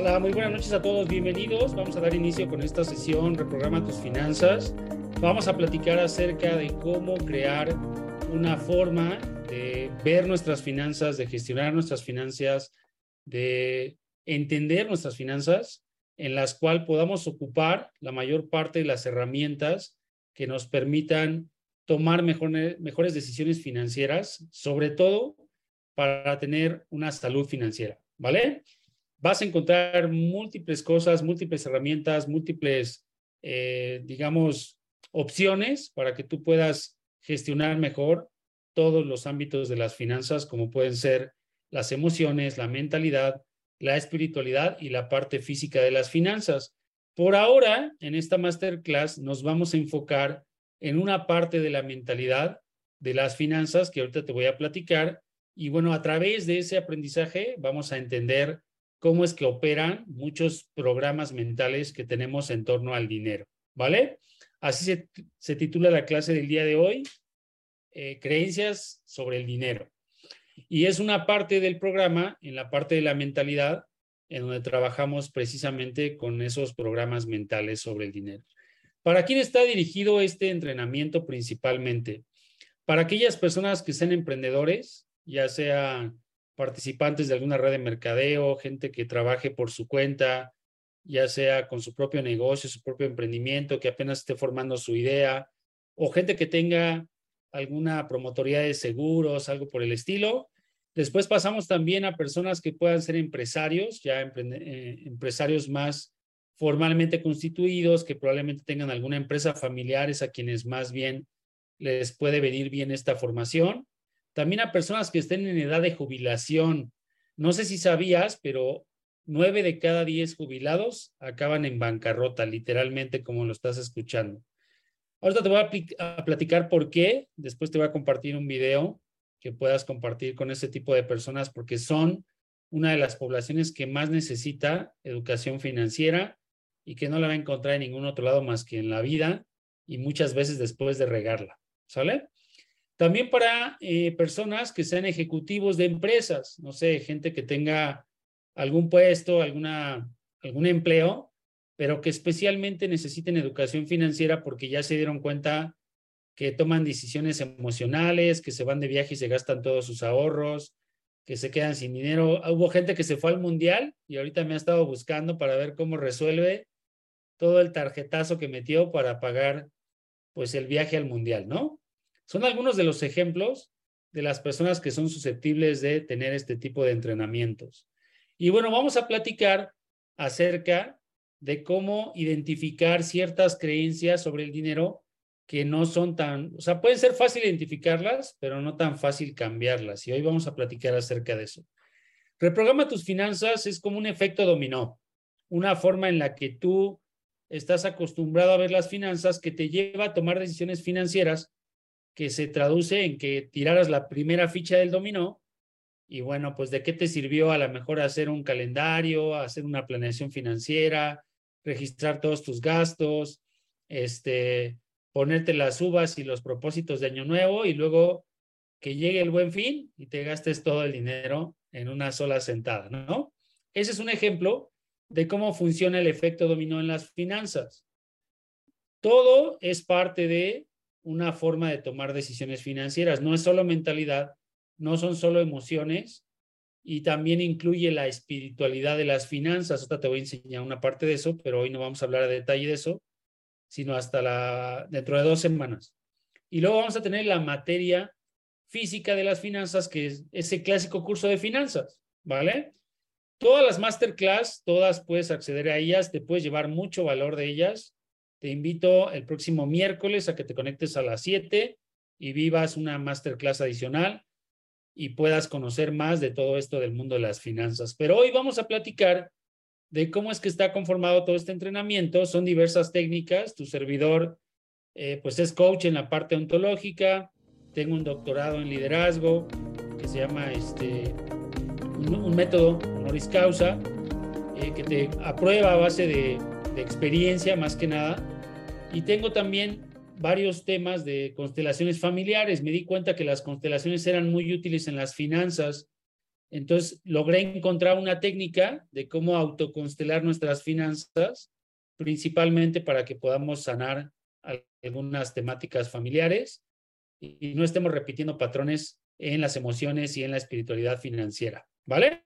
Hola, muy buenas noches a todos, bienvenidos. Vamos a dar inicio con esta sesión Reprograma tus finanzas. Vamos a platicar acerca de cómo crear una forma de ver nuestras finanzas, de gestionar nuestras finanzas, de entender nuestras finanzas, en las cuales podamos ocupar la mayor parte de las herramientas que nos permitan tomar mejores decisiones financieras, sobre todo para tener una salud financiera, ¿vale? Vas a encontrar múltiples cosas, múltiples herramientas, múltiples, eh, digamos, opciones para que tú puedas gestionar mejor todos los ámbitos de las finanzas, como pueden ser las emociones, la mentalidad, la espiritualidad y la parte física de las finanzas. Por ahora, en esta masterclass nos vamos a enfocar en una parte de la mentalidad de las finanzas que ahorita te voy a platicar. Y bueno, a través de ese aprendizaje vamos a entender cómo es que operan muchos programas mentales que tenemos en torno al dinero, ¿vale? Así se, titula la clase del día de hoy, eh, Creencias sobre el dinero. Y es una parte del programa, en la parte de la mentalidad, en donde trabajamos precisamente con esos programas mentales sobre el dinero. ¿Para quién está dirigido este entrenamiento principalmente? Para aquellas personas que sean emprendedores, ya sea participantes de alguna red de mercadeo, gente que trabaje por su cuenta, ya sea con su propio negocio, su propio emprendimiento, que apenas esté formando su idea, o gente que tenga alguna promotoría de seguros, algo por el estilo. Después pasamos también a personas que puedan ser empresarios, ya eh, empresarios más formalmente constituidos, que probablemente tengan alguna empresa familiares a quienes más bien les puede venir bien esta formación. También a personas que estén en edad de jubilación. No sé si sabías, pero nueve de cada diez jubilados acaban en bancarrota, literalmente como lo estás escuchando. Ahorita te voy a, a, platicar por qué. Después te voy a compartir un video que puedas compartir con ese tipo de personas porque son una de las poblaciones que más necesita educación financiera y que no la va a encontrar en ningún otro lado más que en la vida y muchas veces después de regarla. ¿Sale? También para eh, personas que sean ejecutivos de empresas, no sé, gente que tenga algún puesto, alguna, algún empleo, pero que especialmente necesiten educación financiera porque ya se dieron cuenta que toman decisiones emocionales, que se van de viaje y se gastan todos sus ahorros, que se quedan sin dinero. Hubo gente que se fue al mundial y ahorita me ha estado buscando para ver cómo resuelve todo el tarjetazo que metió para pagar pues el viaje al mundial, ¿no? Son algunos de los ejemplos de las personas que son susceptibles de tener este tipo de entrenamientos. Y bueno, vamos a platicar acerca de cómo identificar ciertas creencias sobre el dinero que no son tan, o sea, pueden ser fácil identificarlas, pero no tan fácil cambiarlas. Y hoy vamos a platicar acerca de eso. Reprograma tus finanzas es como un efecto dominó, una forma en la que tú estás acostumbrado a ver las finanzas que te lleva a tomar decisiones financieras que se traduce en que tiraras la primera ficha del dominó y bueno, pues de qué te sirvió a lo mejor hacer un calendario, hacer una planeación financiera, registrar todos tus gastos, este, ponerte las uvas y los propósitos de año nuevo y luego que llegue el buen fin y te gastes todo el dinero en una sola sentada, ¿no? Ese es un ejemplo de cómo funciona el efecto dominó en las finanzas. Todo es parte de una forma de tomar decisiones financieras, no es solo mentalidad, no son solo emociones y también incluye la espiritualidad de las finanzas. Ahora te voy a enseñar una parte de eso, pero hoy no vamos a hablar a detalle de eso, sino hasta dentro de dos semanas. Y luego vamos a tener la materia física de las finanzas, que es ese clásico curso de finanzas, ¿vale? Todas las masterclass, todas puedes acceder a ellas, te puedes llevar mucho valor de ellas. Te invito el próximo miércoles a que te conectes a las 7 y vivas una masterclass adicional y puedas conocer más de todo esto del mundo de las finanzas. Pero hoy vamos a platicar de cómo es que está conformado todo este entrenamiento. Son diversas técnicas. Tu servidor, eh, pues es coach en la parte ontológica. Tengo un doctorado en liderazgo que se llama este, un, método honoris causa eh, que te aprueba a base de, de experiencia más que nada. Y tengo también varios temas de constelaciones familiares. Me di cuenta que las constelaciones eran muy útiles en las finanzas Entonces, logré encontrar una técnica de cómo autoconstelar nuestras finanzas, principalmente para que podamos sanar algunas temáticas familiares y no estemos repitiendo patrones en las emociones y en la espiritualidad financiera. ¿Vale?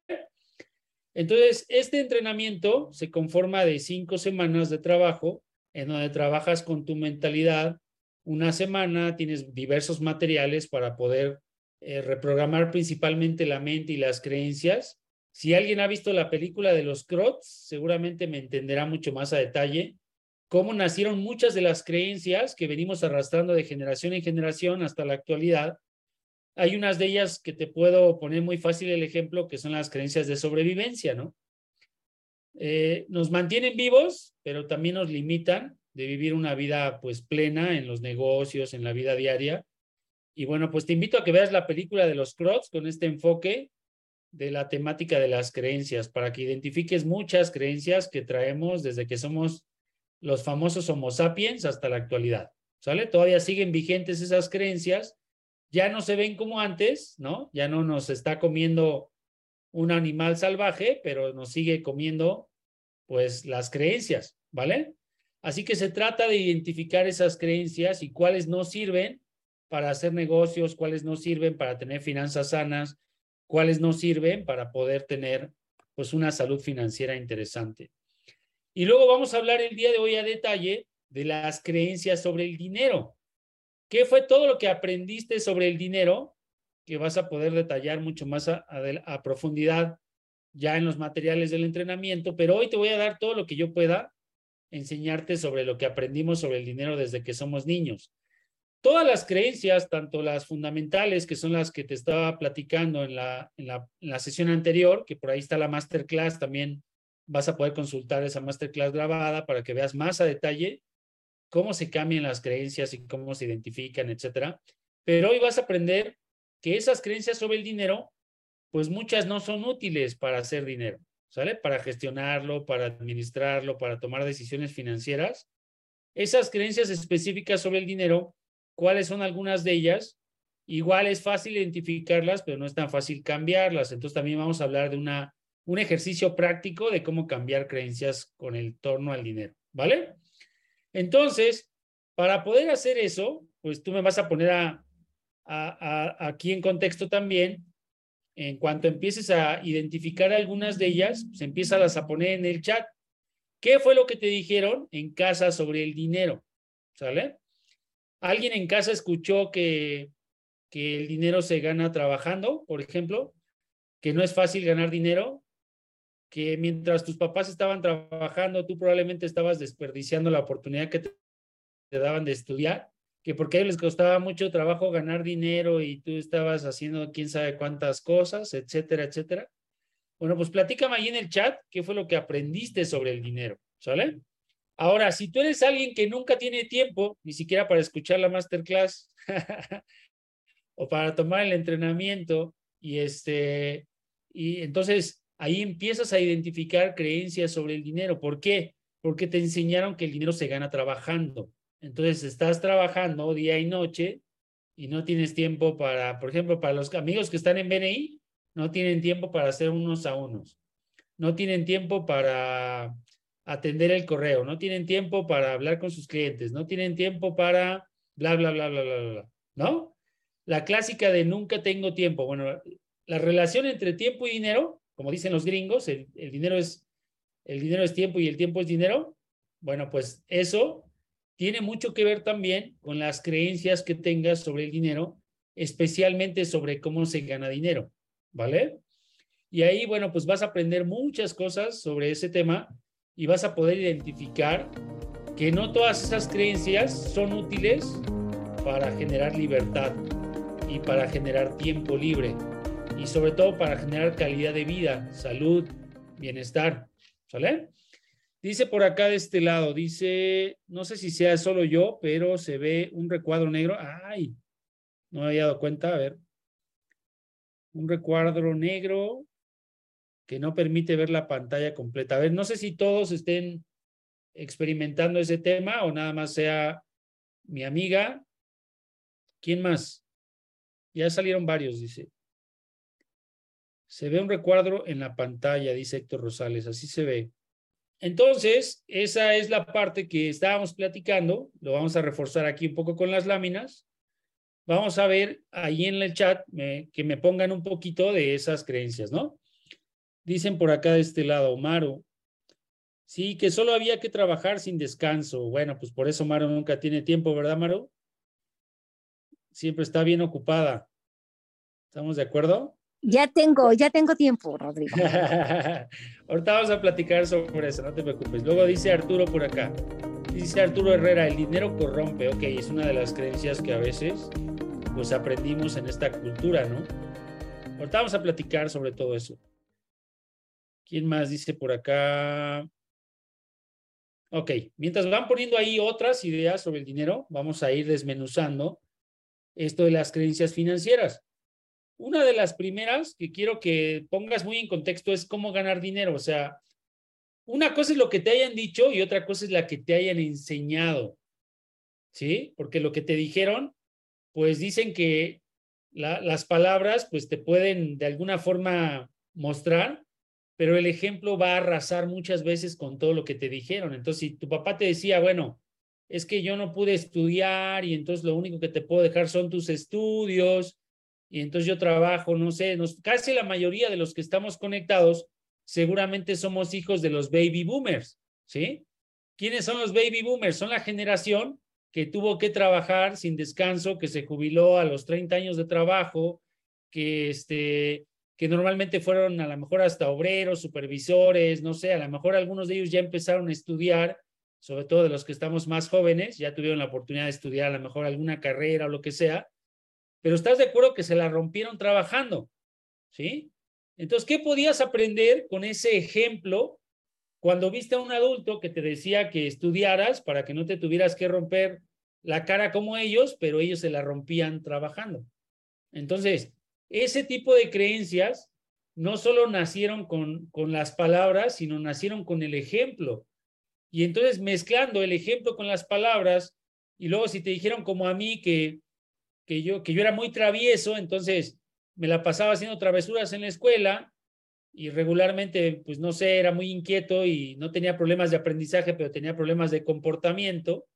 Entonces, este entrenamiento se conforma de cinco semanas de trabajo en donde trabajas con tu mentalidad. Una semana tienes diversos materiales para poder eh, reprogramar principalmente la mente y las creencias. Si alguien ha visto la película de los Crots, seguramente me entenderá mucho más a detalle cómo nacieron muchas de las creencias que venimos arrastrando de generación en generación hasta la actualidad hay unas de ellas que te puedo poner muy fácil el ejemplo, que son las creencias de sobrevivencia, ¿no? Eh, nos mantienen vivos, pero también nos limitan de vivir una vida pues plena en los negocios, en la vida diaria. Y bueno, pues te invito a que veas la película de los Crocs con este enfoque de la temática de las creencias, para que identifiques muchas creencias que traemos desde que somos los famosos Homo sapiens hasta la actualidad. ¿Sale? Todavía siguen vigentes esas creencias ya no se ven como antes, ¿no? Ya no nos está comiendo un animal salvaje, pero nos sigue comiendo, pues, las creencias, ¿vale? Así que se trata de identificar esas creencias y cuáles no sirven para hacer negocios, cuáles no sirven para tener finanzas sanas, cuáles no sirven para poder tener, pues, una salud financiera interesante. Y luego vamos a hablar el día de hoy a detalle de las creencias sobre el dinero. ¿Qué fue todo lo que aprendiste sobre el dinero? Que vas a poder detallar mucho más a, profundidad ya en los materiales del entrenamiento, pero hoy te voy a dar todo lo que yo pueda enseñarte sobre lo que aprendimos sobre el dinero desde que somos niños. Todas las creencias, tanto las fundamentales, que son las que te estaba platicando en la, en la, en la sesión anterior, que por ahí está la masterclass, también vas a poder consultar esa masterclass grabada para que veas más a detalle cómo se cambian las creencias y cómo se identifican, etcétera. Pero hoy vas a aprender que esas creencias sobre el dinero, pues muchas no son útiles para hacer dinero, ¿sale? Para gestionarlo, para administrarlo, para tomar decisiones financieras. Esas creencias específicas sobre el dinero, ¿cuáles son algunas de ellas? Igual es fácil identificarlas, pero no es tan fácil cambiarlas. Entonces también vamos a hablar de una, un ejercicio práctico de cómo cambiar creencias con el torno al dinero, ¿vale? Entonces, para poder hacer eso, pues tú me vas a poner aquí en contexto también. En cuanto empieces a identificar algunas de ellas, pues empiezas a poner en el chat. ¿Qué fue lo que te dijeron en casa sobre el dinero? ¿Sale? ¿Alguien en casa escuchó que, que el dinero se gana trabajando, por ejemplo? ¿Que no es fácil ganar dinero? Que mientras tus papás estaban trabajando, tú probablemente estabas desperdiciando la oportunidad que te, daban de estudiar, que porque a ellos les costaba mucho trabajo ganar dinero y tú estabas haciendo quién sabe cuántas cosas, etcétera, etcétera. Bueno, pues platícame ahí en el chat qué fue lo que aprendiste sobre el dinero, ¿sale? Ahora, si tú eres alguien que nunca tiene tiempo, ni siquiera para escuchar la masterclass o para tomar el entrenamiento, y este, y entonces ahí empiezas a identificar creencias sobre el dinero. ¿Por qué? Porque te enseñaron que el dinero se gana trabajando. Entonces estás trabajando día y noche y no tienes tiempo para, por ejemplo, para los amigos que están en BNI, no tienen tiempo para hacer unos a unos. No tienen tiempo para atender el correo, no tienen tiempo para hablar con sus clientes, no tienen tiempo para bla, bla, bla, bla, bla, bla, ¿no? La clásica de nunca tengo tiempo. Bueno, la relación entre tiempo y dinero como dicen los gringos, el, dinero es, el dinero es tiempo y el tiempo es dinero. Bueno, pues eso tiene mucho que ver también con las creencias que tengas sobre el dinero, especialmente sobre cómo se gana dinero, ¿vale? Y ahí, bueno, pues vas a aprender muchas cosas sobre ese tema y vas a poder identificar que no todas esas creencias son útiles para generar libertad y para generar tiempo libre y sobre todo para generar calidad de vida, salud, bienestar. ¿Sale? Dice por acá de este lado, dice, no sé si sea solo yo, pero se ve un recuadro negro. Ay, no me había dado cuenta, a ver. Un recuadro negro que no permite ver la pantalla completa. A ver, no sé si todos estén experimentando ese tema o nada más sea mi amiga. ¿Quién más? Ya salieron varios, dice. Se ve un recuadro en la pantalla, dice Héctor Rosales, así se ve. Entonces, esa es la parte que estábamos platicando, lo vamos a reforzar aquí un poco con las láminas. Vamos a ver ahí en el chat que me pongan un poquito de esas creencias, ¿no? Dicen por acá de este lado, Omaro, sí, que solo había que trabajar sin descanso. Bueno, pues por eso Maro nunca tiene tiempo, ¿verdad, Maro? Siempre está bien ocupada. ¿Estamos de acuerdo? Ya tengo, ya tengo tiempo, Rodrigo. Ahorita vamos a platicar sobre eso, no te preocupes. Luego dice Arturo por acá. Dice Arturo Herrera, el dinero corrompe. Ok, es una de las creencias que a veces pues aprendimos en esta cultura, ¿no? Ahorita vamos a platicar sobre todo eso. ¿Quién más dice por acá? Ok, mientras van poniendo ahí otras ideas sobre el dinero, vamos a ir desmenuzando esto de las creencias financieras. Una de las primeras que quiero que pongas muy en contexto es cómo ganar dinero. O sea, una cosa es lo que te hayan dicho y otra cosa es la que te hayan enseñado. ¿Sí? Porque lo que te dijeron, pues dicen que las palabras, pues te pueden de alguna forma mostrar, pero el ejemplo va a arrasar muchas veces con todo lo que te dijeron. Entonces, si tu papá te decía, bueno, es que yo no pude estudiar y entonces lo único que te puedo dejar son tus estudios y entonces yo trabajo, no sé, casi la mayoría de los que estamos conectados seguramente somos hijos de los baby boomers, ¿sí? ¿Quiénes son los baby boomers? Son la generación que tuvo que trabajar sin descanso, que se jubiló a los 30 años de trabajo, que, este, que normalmente fueron a lo mejor hasta obreros, supervisores, no sé, a lo mejor algunos de ellos ya empezaron a estudiar, sobre todo de los que estamos más jóvenes, ya tuvieron la oportunidad de estudiar a lo mejor alguna carrera o lo que sea, pero estás de acuerdo que se la rompieron trabajando, ¿sí? Entonces, ¿qué podías aprender con ese ejemplo cuando viste a un adulto que te decía que estudiaras para que no te tuvieras que romper la cara como ellos, pero ellos se la rompían trabajando? Entonces, ese tipo de creencias no solo nacieron con, con las palabras, sino nacieron con el ejemplo. Y entonces mezclando el ejemplo con las palabras, y luego si te dijeron como a mí que que yo, que yo era muy travieso, entonces me la pasaba haciendo travesuras en la escuela y regularmente, pues no sé, era muy inquieto y no tenía problemas de aprendizaje, pero tenía problemas de comportamiento.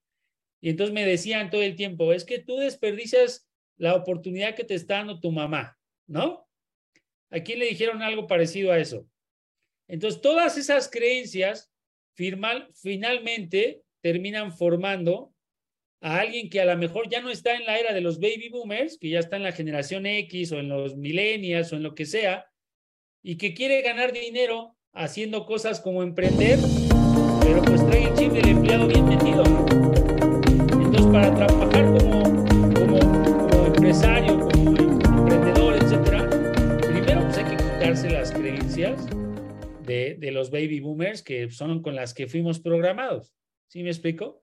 Y entonces me decían todo el tiempo, es que tú desperdicias la oportunidad que te está dando tu mamá, ¿no? Aquí le dijeron algo parecido a eso. Entonces, todas esas creencias finalmente terminan formando a alguien que a lo mejor ya no está en la era de los baby boomers, que ya está en la generación X o en los millennials o en lo que sea, y que quiere ganar dinero haciendo cosas como emprender, pero pues trae el chip del empleado bien metido. Entonces, para trabajar como, como, empresario, como emprendedor, etcétera, primero pues hay que quitarse las creencias de, de los baby boomers que son con las que fuimos programados. ¿Sí me explico?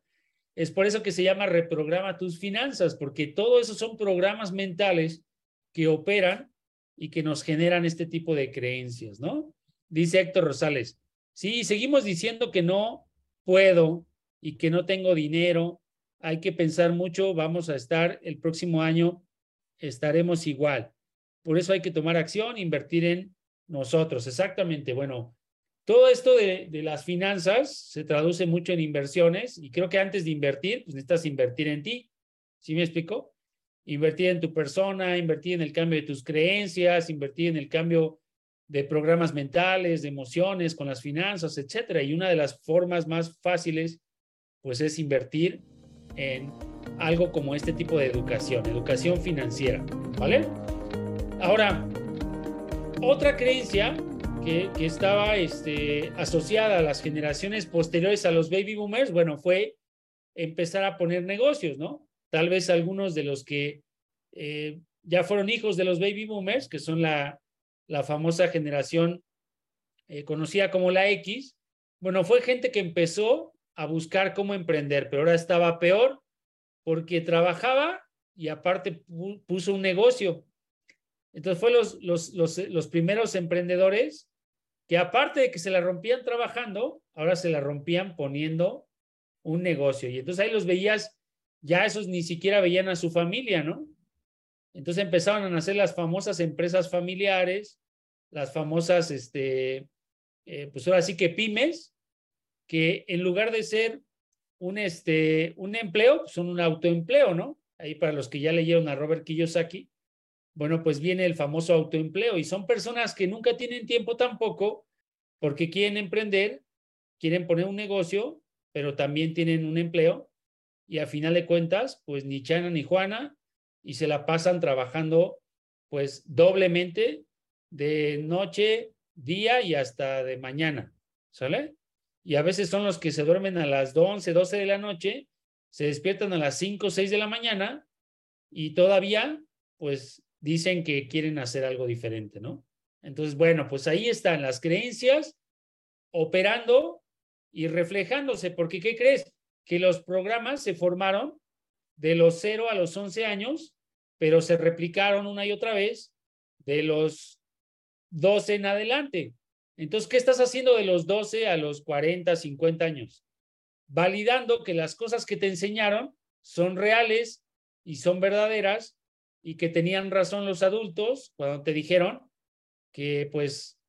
Es por eso que se llama reprograma tus finanzas, porque todo eso son programas mentales que operan y que nos generan este tipo de creencias, ¿no? Dice Héctor Rosales, sí, seguimos diciendo que no puedo y que no tengo dinero, hay que pensar mucho, vamos a estar el próximo año, estaremos igual. Por eso hay que tomar acción, invertir en nosotros, exactamente. Bueno, todo esto de, las finanzas se traduce mucho en inversiones y creo que antes de invertir, pues necesitas invertir en ti. ¿Sí me explico? Invertir en tu persona, invertir en el cambio de tus creencias, invertir en el cambio de programas mentales, de emociones con las finanzas, etcétera. Y una de las formas más fáciles, pues es invertir en algo como este tipo de educación, educación financiera, ¿vale? Ahora, otra creencia que, estaba este, asociada a las generaciones posteriores a los baby boomers, bueno, fue empezar a poner negocios, ¿no? Tal vez algunos de los que eh, ya fueron hijos de los baby boomers, que son la, famosa generación eh, conocida como la X, bueno, fue gente que empezó a buscar cómo emprender, pero ahora estaba peor porque trabajaba y aparte puso un negocio. Entonces fue los primeros emprendedores que aparte de que se la rompían trabajando, ahora se la rompían poniendo un negocio. Y entonces ahí los veías, ya esos ni siquiera veían a su familia, ¿no? Entonces empezaban a nacer las famosas empresas familiares las famosas, este, eh, pues ahora sí que pymes, que en lugar de ser un, este, un empleo, pues son un autoempleo, ¿no? Ahí para los que ya leyeron a Robert Kiyosaki, bueno, pues viene el famoso autoempleo y son personas que nunca tienen tiempo tampoco porque quieren emprender, quieren poner un negocio, pero también tienen un empleo y a final de cuentas, pues ni Chana ni Juana y se la pasan trabajando pues doblemente de noche, día y hasta de mañana, ¿sale? Y a veces son los que se duermen a las 11, 12 de la noche, se despiertan a las 5, 6 de la mañana y todavía pues dicen que quieren hacer algo diferente, ¿no? Entonces, bueno, pues ahí están las creencias operando y reflejándose, porque ¿qué crees? Que los programas se formaron de los 0 a los 11 años, pero se replicaron una y otra vez de los 12 en adelante. Entonces, ¿qué estás haciendo de los 12 a los 40, 50 años? Validando que las cosas que te enseñaron son reales y son verdaderas y que tenían razón los adultos cuando te dijeron que, pues,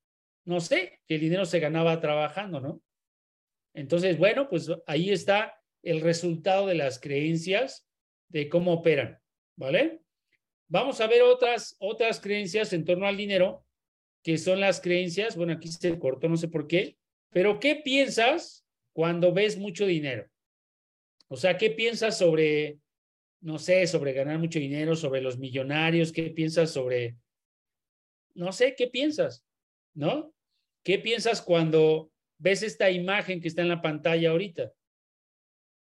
no sé, que el dinero se ganaba trabajando, ¿no? Entonces, bueno, pues ahí está el resultado de las creencias de cómo operan, ¿vale? Vamos a ver otras, otras creencias en torno al dinero, que son las creencias, bueno, aquí se cortó, no sé por qué, pero ¿qué piensas cuando ves mucho dinero? O sea, ¿qué piensas sobre no sé, sobre ganar mucho dinero, sobre los millonarios, ¿qué piensas sobre, no sé, qué piensas? ¿No? ¿Qué piensas cuando ves esta imagen que está en la pantalla ahorita?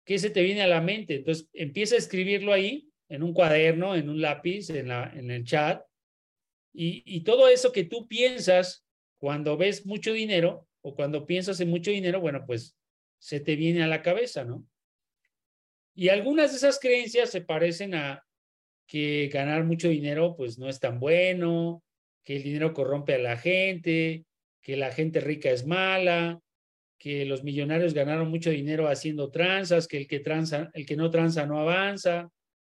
¿Qué se te viene a la mente? Entonces, empieza a escribirlo ahí, en un cuaderno, en un lápiz, en, la, en el chat, y, y todo eso que tú piensas cuando ves mucho dinero o cuando piensas en mucho dinero, bueno, pues se te viene a la cabeza, ¿no? Y algunas de esas creencias se parecen a que ganar mucho dinero pues no es tan bueno, que el dinero corrompe a la gente, que la gente rica es mala, que los millonarios ganaron mucho dinero haciendo tranzas, que el que tranza, el que no tranza no avanza,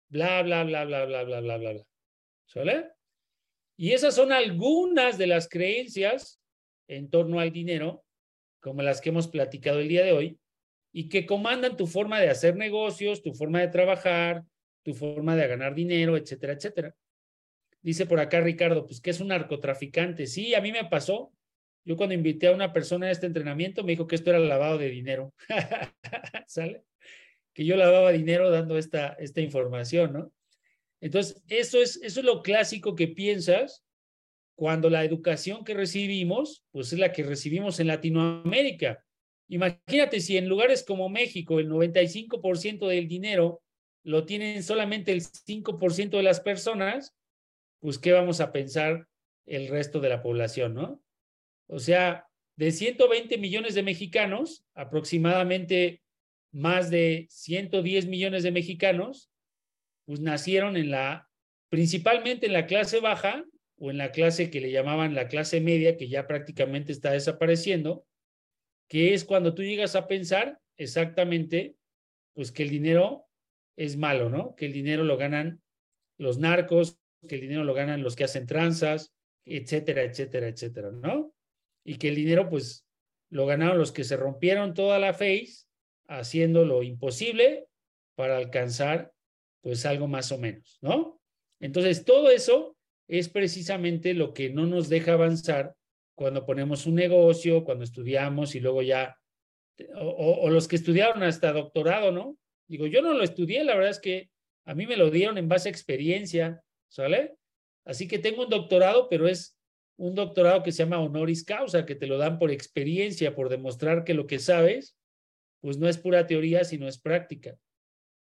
bla bla bla bla bla bla bla bla bla. ¿Sale? Y esas son algunas de las creencias en torno al dinero, como las que hemos platicado el día de hoy, y que comandan tu forma de hacer negocios, tu forma de trabajar, tu forma de ganar dinero, etcétera, etcétera. Dice por acá Ricardo, pues que es un narcotraficante. Sí, a mí me pasó. Yo cuando invité a una persona a este entrenamiento me dijo que esto era lavado de dinero. ¿Sale? Que yo lavaba dinero dando esta, esta información, ¿no? Entonces, eso es, eso es lo clásico que piensas cuando la educación que recibimos, pues es la que recibimos en Latinoamérica. Imagínate si en lugares como México el 95% del dinero lo tienen solamente el 5% de las personas, pues ¿qué vamos a pensar el resto de la población, no? O sea, de 120 millones de mexicanos, aproximadamente más de 110 millones de mexicanos, pues nacieron en la, principalmente en la clase baja o en la clase que le llamaban la clase media, que ya prácticamente está desapareciendo, que es cuando tú llegas a pensar exactamente, pues que el dinero es malo, ¿no? Que el dinero lo ganan los narcos, que el dinero lo ganan los que hacen tranzas, etcétera, etcétera, etcétera, ¿no? Y que el dinero, pues, lo ganaron los que se rompieron toda la face haciendo lo imposible para alcanzar, pues, algo más o menos, ¿no? Entonces, todo eso es precisamente lo que no nos deja avanzar cuando ponemos un negocio, cuando estudiamos y luego ya, o, los que estudiaron hasta doctorado, ¿no? Digo, yo no lo estudié, la verdad es que a mí me lo dieron en base a experiencia, ¿sale? Así que tengo un doctorado, pero es un doctorado que se llama honoris causa, que te lo dan por experiencia, por demostrar que lo que sabes, pues no es pura teoría, sino es práctica,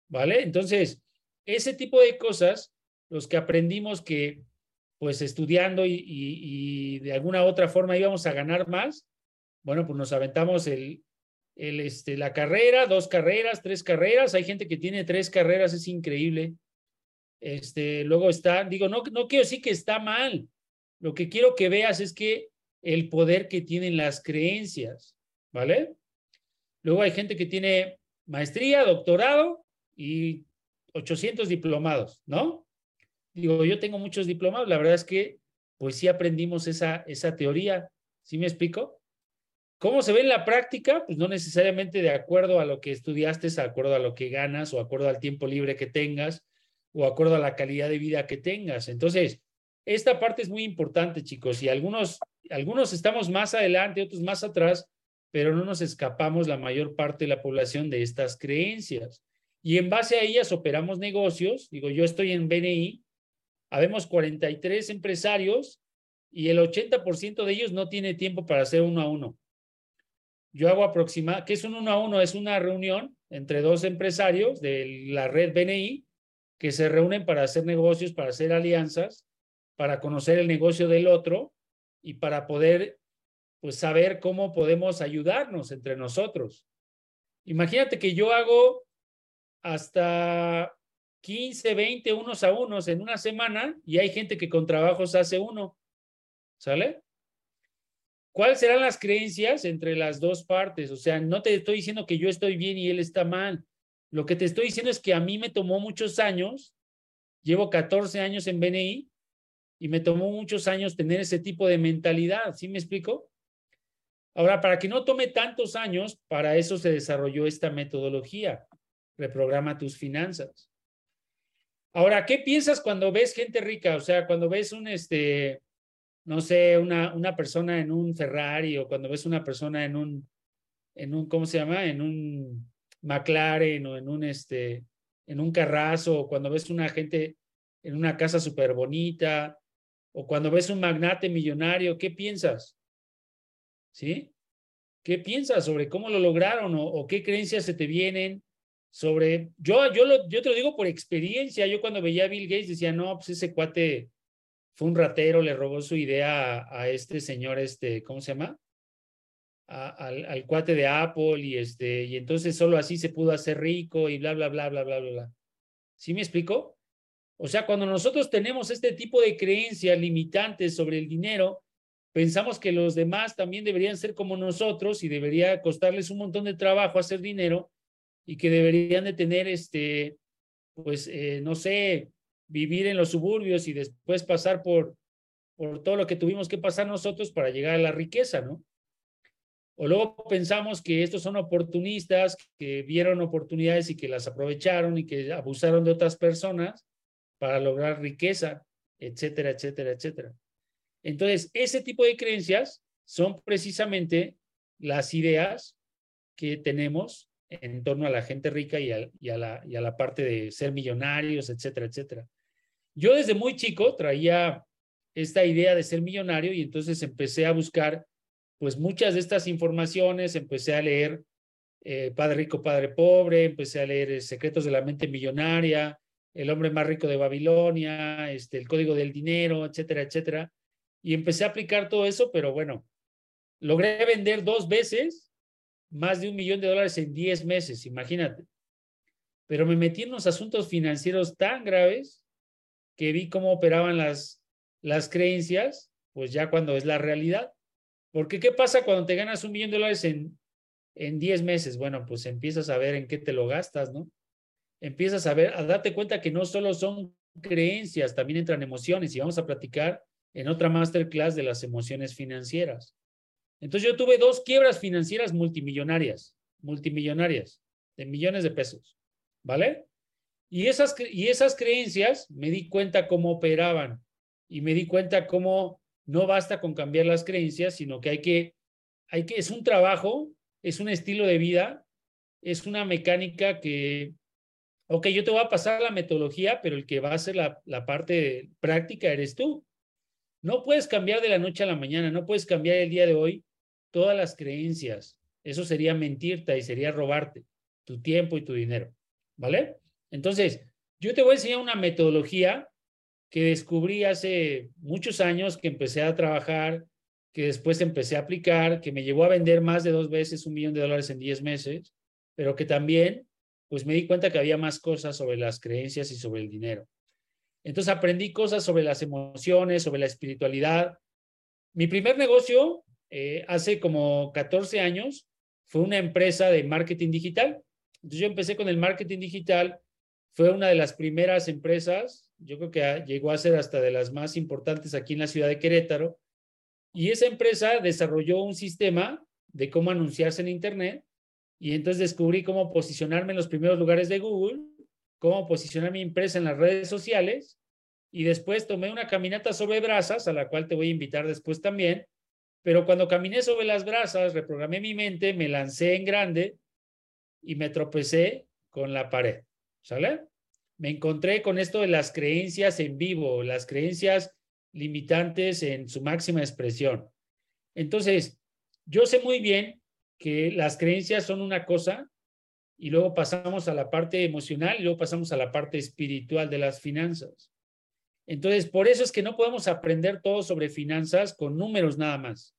¿vale? Entonces, ese tipo de cosas, los que aprendimos que pues estudiando y, de alguna otra forma íbamos a ganar más, bueno, pues nos aventamos el, el, este, la carrera, dos carreras, tres carreras. Hay gente que tiene tres carreras, es increíble. Este, luego está, digo, no, no quiero decir que está mal. Lo que quiero que veas es que el poder que tienen las creencias, ¿vale? Luego hay gente que tiene maestría, doctorado y 800 diplomados, ¿no? Digo, yo tengo muchos diplomados, la verdad es que pues sí aprendimos esa, esa teoría. ¿Sí me explico? ¿Cómo se ve en la práctica? Pues no necesariamente de acuerdo a lo que estudiaste, de acuerdo a lo que ganas o acuerdo al tiempo libre que tengas o acuerdo a la calidad de vida que tengas. Entonces, esta parte es muy importante, chicos, y algunos, algunos estamos más adelante, otros más atrás, pero no nos escapamos la mayor parte de la población de estas creencias. Y en base a ellas operamos negocios. Digo, yo estoy en BNI, habemos 43 empresarios y el 80% de ellos no tiene tiempo para hacer uno a uno. Yo hago aproximadamente, ¿qué es un uno a uno? Es una reunión entre dos empresarios de la red BNI que se reúnen para hacer negocios, para hacer alianzas, para conocer el negocio del otro y para poder pues saber cómo podemos ayudarnos entre nosotros. Imagínate que yo hago hasta 15, 20 unos a unos en una semana y hay gente que con trabajos hace uno. ¿Sale? ¿Cuáles serán las creencias entre las dos partes? O sea, no te estoy diciendo que yo estoy bien y él está mal. Lo que te estoy diciendo es que a mí me tomó muchos años, llevo 14 años en BNI y me tomó muchos años tener ese tipo de mentalidad. ¿Sí me explico? Ahora, para que no tome tantos años, para eso se desarrolló esta metodología. Reprograma tus finanzas. Ahora, ¿qué piensas cuando ves gente rica? O sea, cuando ves un, este, no sé, una, una persona en un Ferrari o cuando ves una persona en un, en un, ¿cómo se llama? En un McLaren o en un, este, en un carrazo o cuando ves una gente en una casa súper bonita o cuando ves un magnate millonario, ¿qué piensas? ¿Sí? ¿Qué piensas sobre cómo lo lograron o, qué creencias se te vienen sobre... Yo, yo, lo, yo te lo digo por experiencia. Yo cuando veía a Bill Gates decía, no, pues ese cuate fue un ratero, le robó su idea a, este señor, este, ¿cómo se llama? al, al, cuate de Apple y este, y entonces solo así se pudo hacer rico y bla, bla, bla, bla, bla, bla, bla. ¿Sí me explico? O sea, cuando nosotros tenemos este tipo de creencias limitantes sobre el dinero, pensamos que los demás también deberían ser como nosotros y debería costarles un montón de trabajo hacer dinero y que deberían de tener, este, pues, eh, no sé, vivir en los suburbios y después pasar por, por todo lo que tuvimos que pasar nosotros para llegar a la riqueza, ¿no? O luego pensamos que estos son oportunistas, que vieron oportunidades y que las aprovecharon y que abusaron de otras personas para lograr riqueza, etcétera, etcétera, etcétera. Entonces, ese tipo de creencias son precisamente las ideas que tenemos en torno a la gente rica y a, la, parte de ser millonarios, etcétera, etcétera. Yo desde muy chico traía esta idea de ser millonario y entonces empecé a buscar pues muchas de estas informaciones, empecé a leer eh, Padre Rico, Padre Pobre, empecé a leer eh, Secretos de la Mente Millonaria, El Hombre Más Rico de Babilonia, este, El Código del Dinero, etcétera, etcétera y empecé a aplicar todo eso, pero bueno, logré vender dos veces más de un millón de dólares en 10 meses, imagínate. Pero me metí en unos asuntos financieros tan graves que vi cómo operaban las, las creencias, pues ya cuando es la realidad. Porque ¿qué pasa cuando te ganas un millón de dólares en, en 10 meses? Bueno, pues empiezas a ver en qué te lo gastas, ¿no? Empiezas a ver, a darte cuenta que no solo son creencias, también entran emociones y vamos a platicar en otra masterclass de las emociones financieras. Entonces yo tuve dos quiebras financieras multimillonarias, multimillonarias, de millones de pesos, ¿vale? Y esas, y esas creencias me di cuenta cómo operaban y me di cuenta cómo no basta con cambiar las creencias, sino que hay que, hay que, es un trabajo, es un estilo de vida, es una mecánica que, ok, yo te voy a pasar la metodología, pero el que va a hacer la, la parte práctica eres tú. No puedes cambiar de la noche a la mañana, no puedes cambiar el día de hoy todas las creencias. Eso sería mentirte y sería robarte tu tiempo y tu dinero. ¿Vale? Entonces, yo te voy a enseñar una metodología que descubrí hace muchos años que empecé a trabajar, que después empecé a aplicar, que me llevó a vender más de dos veces un millón de dólares en diez meses, pero que también, pues me di cuenta que había más cosas sobre las creencias y sobre el dinero. Entonces aprendí cosas sobre las emociones, sobre la espiritualidad. Mi primer negocio eh, hace como 14 años fue una empresa de marketing digital. Entonces yo empecé con el marketing digital. Fue una de las primeras empresas yo creo que llegó a ser hasta de las más importantes aquí en la ciudad de Querétaro, y esa empresa desarrolló un sistema de cómo anunciarse en Internet, y entonces descubrí cómo posicionarme en los primeros lugares de Google, cómo posicionar mi empresa en las redes sociales, y después tomé una caminata sobre brasas, a la cual te voy a invitar después también, pero cuando caminé sobre las brasas, reprogramé mi mente, me lancé en grande y me tropecé con la pared, ¿sale? Me encontré con esto de las creencias en vivo, las creencias limitantes en su máxima expresión. Entonces, yo sé muy bien que las creencias son una cosa y luego pasamos a la parte emocional y luego pasamos a la parte espiritual de las finanzas. Entonces, por eso es que no podemos aprender todo sobre finanzas con números nada más.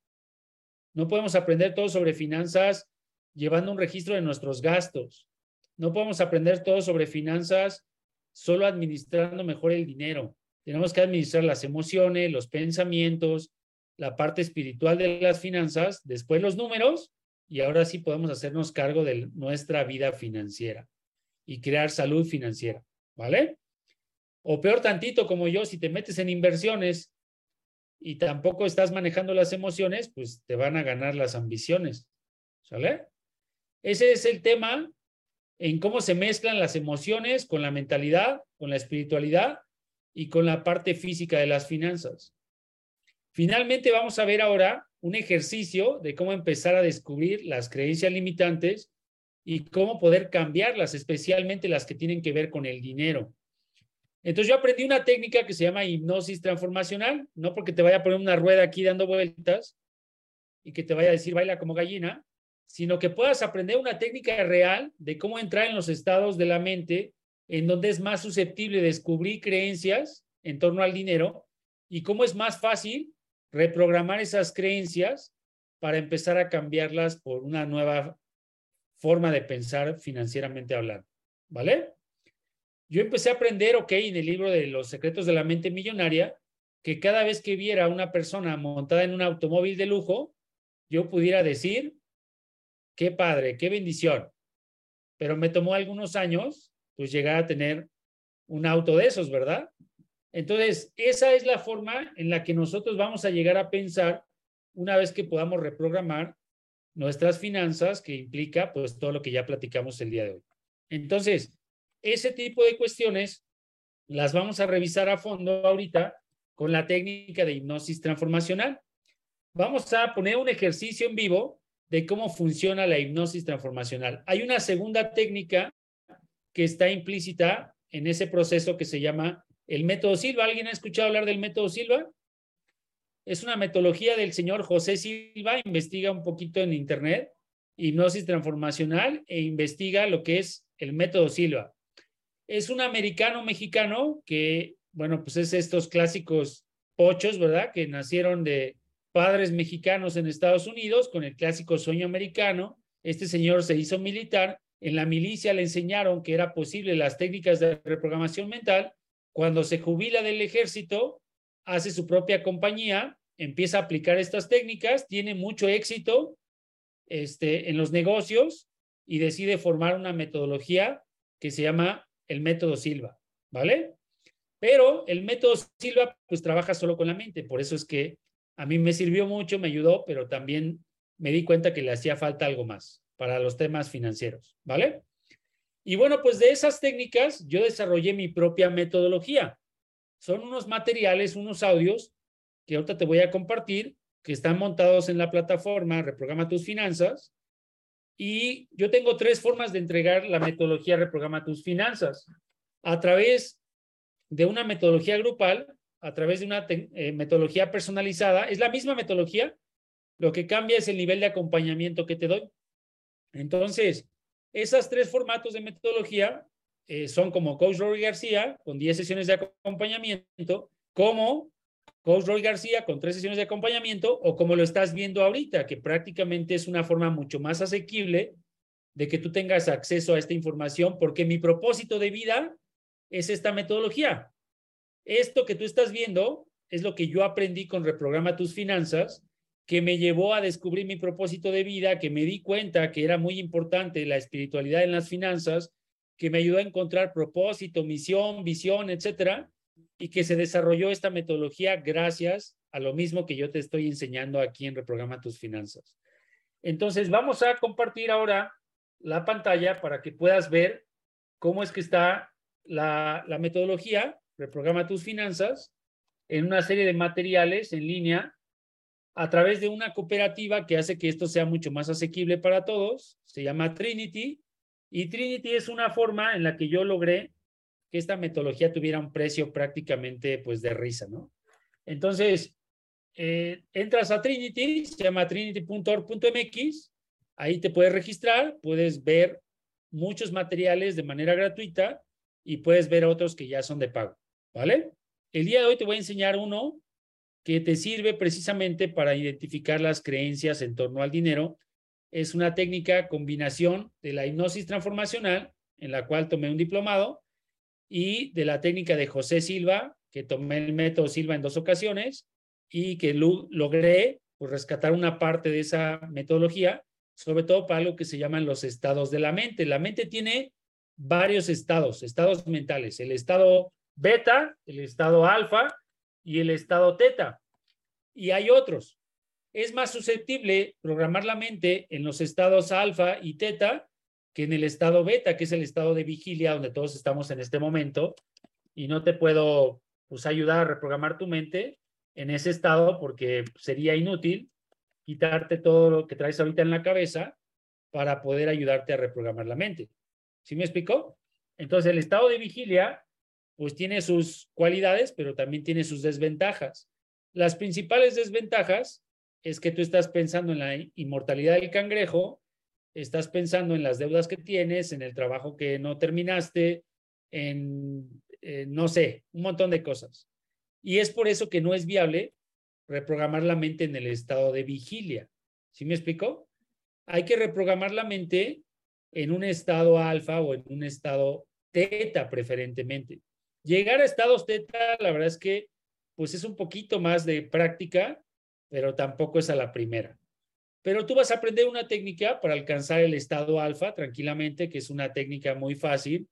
No podemos aprender todo sobre finanzas llevando un registro de nuestros gastos. No podemos aprender todo sobre finanzas solo administrando mejor el dinero. Tenemos que administrar las emociones, los pensamientos, la parte espiritual de las finanzas, después los números y ahora sí podemos hacernos cargo de nuestra vida financiera y crear salud financiera, ¿vale? O peor tantito como yo, si te metes en inversiones y tampoco estás manejando las emociones, pues te van a ganar las ambiciones. ¿Sale? Ese es el tema en cómo se mezclan las emociones con la mentalidad, con la espiritualidad y con la parte física de las finanzas. Finalmente vamos a ver ahora un ejercicio de cómo empezar a descubrir las creencias limitantes y cómo poder cambiarlas, especialmente las que tienen que ver con el dinero. Entonces yo aprendí una técnica que se llama hipnosis transformacional, no porque te vaya a poner una rueda aquí dando vueltas y que te vaya a decir baila como gallina, sino que puedas aprender una técnica real de cómo entrar en los estados de la mente en donde es más susceptible de descubrir creencias en torno al dinero y cómo es más fácil reprogramar esas creencias para empezar a cambiarlas por una nueva forma de pensar financieramente hablando. ¿Vale? Yo empecé a aprender, ok, en el libro de los secretos de la mente millonaria, que cada vez que viera a una persona montada en un automóvil de lujo, yo pudiera decir, qué padre, qué bendición. Pero me tomó algunos años, pues llegar a tener un auto de esos, ¿verdad? Entonces, esa es la forma en la que nosotros vamos a llegar a pensar una vez que podamos reprogramar nuestras finanzas, que implica pues todo lo que ya platicamos el día de hoy. Entonces, ese tipo de cuestiones las vamos a revisar a fondo ahorita con la técnica de hipnosis transformacional. Vamos a poner un ejercicio en vivo de cómo funciona la hipnosis transformacional. Hay una segunda técnica que está implícita en ese proceso que se llama el método Silva. ¿Alguien ha escuchado hablar del método Silva? Es una metodología del señor José Silva, investiga un poquito en internet, hipnosis transformacional e investiga lo que es el método Silva es un americano mexicano que, bueno, pues es estos clásicos pochos, ¿verdad? Que nacieron de padres mexicanos en Estados Unidos con el clásico sueño americano. Este señor se hizo militar. En la milicia le enseñaron que era posible las técnicas de reprogramación mental. Cuando se jubila del ejército, hace su propia compañía, empieza a aplicar estas técnicas, tiene mucho éxito este, en los negocios y decide formar una metodología que se llama el método Silva, ¿vale? Pero el método Silva pues trabaja solo con la mente, por eso es que a mí me sirvió mucho, me ayudó, pero también me di cuenta que le hacía falta algo más para los temas financieros, ¿vale? Y bueno, pues de esas técnicas yo desarrollé mi propia metodología. Son unos materiales, unos audios que ahorita te voy a compartir, que están montados en la plataforma Reprograma tus finanzas y yo tengo tres formas de entregar la metodología Reprograma tus finanzas. A través de una metodología grupal, a través de una eh, metodología personalizada. Es la misma metodología, lo que cambia es el nivel de acompañamiento que te doy. Entonces, esas tres formatos de metodología eh, son como Coach Rory García, con 10 sesiones de acompañamiento, como Coach Roy García con tres sesiones de acompañamiento o como lo estás viendo ahorita, que prácticamente es una forma mucho más asequible de que tú tengas acceso a esta información, porque mi propósito de vida es esta metodología. Esto que tú estás viendo es lo que yo aprendí con Reprograma tus finanzas, que me llevó a descubrir mi propósito de vida, que me di cuenta que era muy importante la espiritualidad en las finanzas, que me ayudó a encontrar propósito, misión, visión, etcétera, y que se desarrolló esta metodología gracias a lo mismo que yo te estoy enseñando aquí en Reprograma tus finanzas. Entonces, vamos a compartir ahora la pantalla para que puedas ver cómo es que está la, la metodología, Reprograma tus finanzas, en una serie de materiales en línea a través de una cooperativa que hace que esto sea mucho más asequible para todos. Se llama Trinity. Y Trinity es una forma en la que yo logré que esta metodología tuviera un precio prácticamente pues de risa, ¿no? Entonces, eh, entras a Trinity, se llama trinity.org.mx, ahí te puedes registrar, puedes ver muchos materiales de manera gratuita y puedes ver otros que ya son de pago, ¿vale? El día de hoy te voy a enseñar uno que te sirve precisamente para identificar las creencias en torno al dinero. Es una técnica combinación de la hipnosis transformacional, en la cual tomé un diplomado, y de la técnica de José Silva, que tomé el método Silva en dos ocasiones y que logré pues, rescatar una parte de esa metodología, sobre todo para lo que se llaman los estados de la mente. La mente tiene varios estados, estados mentales, el estado beta, el estado alfa y el estado teta. Y hay otros. Es más susceptible programar la mente en los estados alfa y teta que en el estado beta, que es el estado de vigilia donde todos estamos en este momento. Y no te puedo pues, ayudar a reprogramar tu mente en ese estado porque sería inútil quitarte todo lo que traes ahorita en la cabeza para poder ayudarte a reprogramar la mente. ¿Sí me explicó? Entonces, el estado de vigilia pues tiene sus cualidades, pero también tiene sus desventajas. Las principales desventajas es que tú estás pensando en la inmortalidad del cangrejo, estás pensando en las deudas que tienes, en el trabajo que no terminaste, en, no sé, un montón de cosas. Y es por eso que no es viable reprogramar la mente en el estado de vigilia. ¿Sí me explico? Hay que reprogramar la mente en un estado alfa o en un estado teta preferentemente. Llegar a estados teta, la verdad es que pues es un poquito más de práctica, pero tampoco es a la primera. Pero tú vas a aprender una técnica para alcanzar el estado alfa tranquilamente, que es una técnica muy fácil,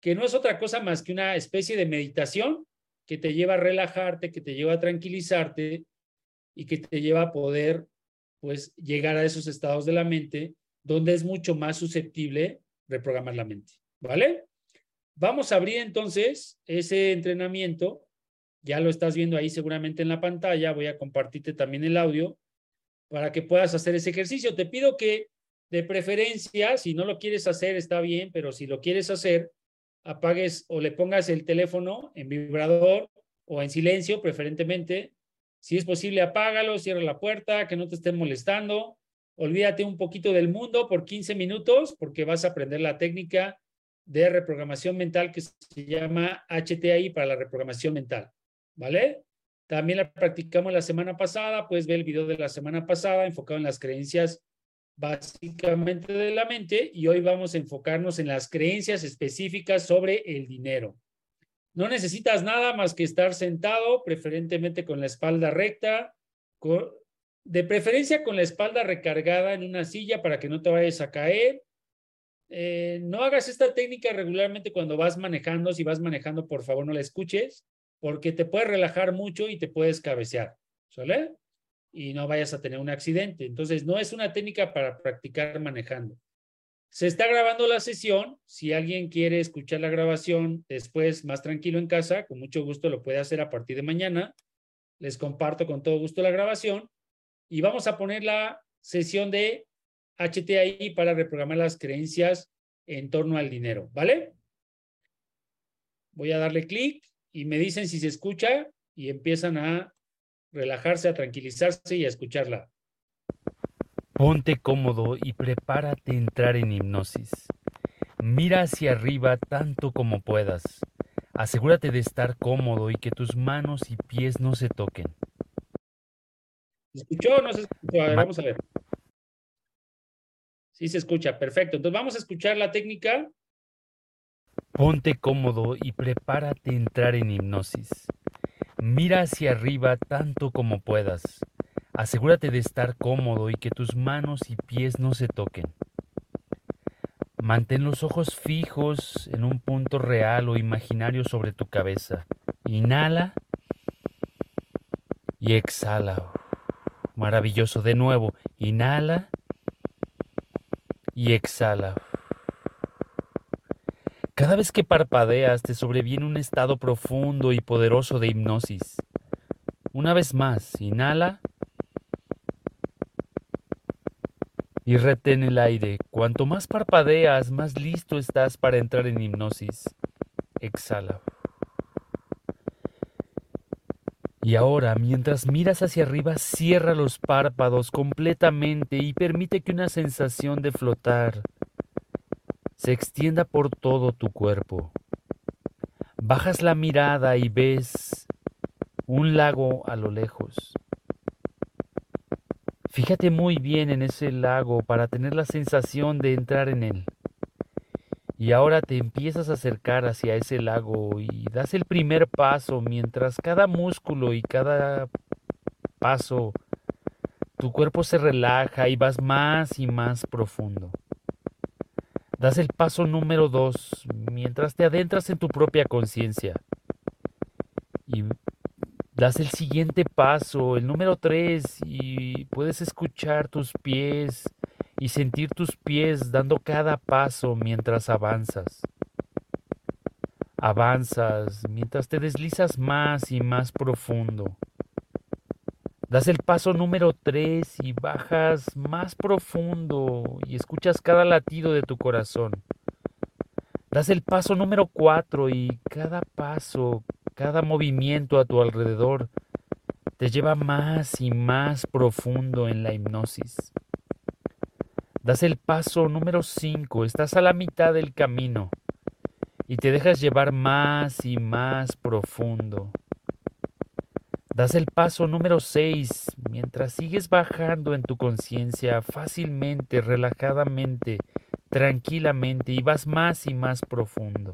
que no es otra cosa más que una especie de meditación que te lleva a relajarte, que te lleva a tranquilizarte y que te lleva a poder pues llegar a esos estados de la mente donde es mucho más susceptible reprogramar la mente, ¿vale? Vamos a abrir entonces ese entrenamiento. Ya lo estás viendo ahí seguramente en la pantalla. Voy a compartirte también el audio para que puedas hacer ese ejercicio. Te pido que de preferencia, si no lo quieres hacer, está bien, pero si lo quieres hacer, apagues o le pongas el teléfono en vibrador o en silencio, preferentemente. Si es posible, apágalo, cierra la puerta, que no te estén molestando. Olvídate un poquito del mundo por 15 minutos porque vas a aprender la técnica de reprogramación mental que se llama HTI para la reprogramación mental, ¿vale? También la practicamos la semana pasada, puedes ver el video de la semana pasada enfocado en las creencias básicamente de la mente y hoy vamos a enfocarnos en las creencias específicas sobre el dinero. No necesitas nada más que estar sentado, preferentemente con la espalda recta, de preferencia con la espalda recargada en una silla para que no te vayas a caer eh, no hagas esta técnica regularmente cuando vas manejando. Si vas manejando, por favor, no la escuches, porque te puede relajar mucho y te puedes cabecear, ¿sale? Y no vayas a tener un accidente. Entonces, no es una técnica para practicar manejando. Se está grabando la sesión. Si alguien quiere escuchar la grabación después, más tranquilo en casa, con mucho gusto lo puede hacer a partir de mañana. Les comparto con todo gusto la grabación. Y vamos a poner la sesión de HTI para reprogramar las creencias en torno al dinero, ¿vale? Voy a darle clic y me dicen si se escucha y empiezan a relajarse, a tranquilizarse y a escucharla. Ponte cómodo y prepárate a entrar en hipnosis. Mira hacia arriba tanto como puedas. Asegúrate de estar cómodo y que tus manos y pies no se toquen. ¿Se escuchó o no se escuchó? vamos a ver. Sí se escucha, perfecto. Entonces vamos a escuchar la técnica. Ponte cómodo y prepárate a entrar en hipnosis. Mira hacia arriba tanto como puedas. Asegúrate de estar cómodo y que tus manos y pies no se toquen. Mantén los ojos fijos en un punto real o imaginario sobre tu cabeza. Inhala y exhala. Maravilloso. De nuevo, inhala y exhala. Cada vez que parpadeas te sobreviene un estado profundo y poderoso de hipnosis. Una vez más, inhala y retén el aire. Cuanto más parpadeas, más listo estás para entrar en hipnosis. Exhala. Y ahora, mientras miras hacia arriba, cierra los párpados completamente y permite que una sensación de flotar se extienda por todo tu cuerpo. Bajas la mirada y ves un lago a lo lejos. Fíjate muy bien en ese lago para tener la sensación de entrar en él. Y ahora te empiezas a acercar hacia ese lago y das el primer paso mientras cada músculo y cada paso tu cuerpo se relaja y vas más y más profundo. Das el paso número dos mientras te adentras en tu propia conciencia. Y das el siguiente paso, el número tres, y puedes escuchar tus pies y sentir tus pies dando cada paso mientras avanzas. Avanzas mientras te deslizas más y más profundo. Das el paso número 3 y bajas más profundo y escuchas cada latido de tu corazón. Das el paso número 4 y cada paso, cada movimiento a tu alrededor te lleva más y más profundo en la hipnosis. Das el paso número 5, estás a la mitad del camino y te dejas llevar más y más profundo. Das el paso número 6 mientras sigues bajando en tu conciencia fácilmente, relajadamente, tranquilamente y vas más y más profundo.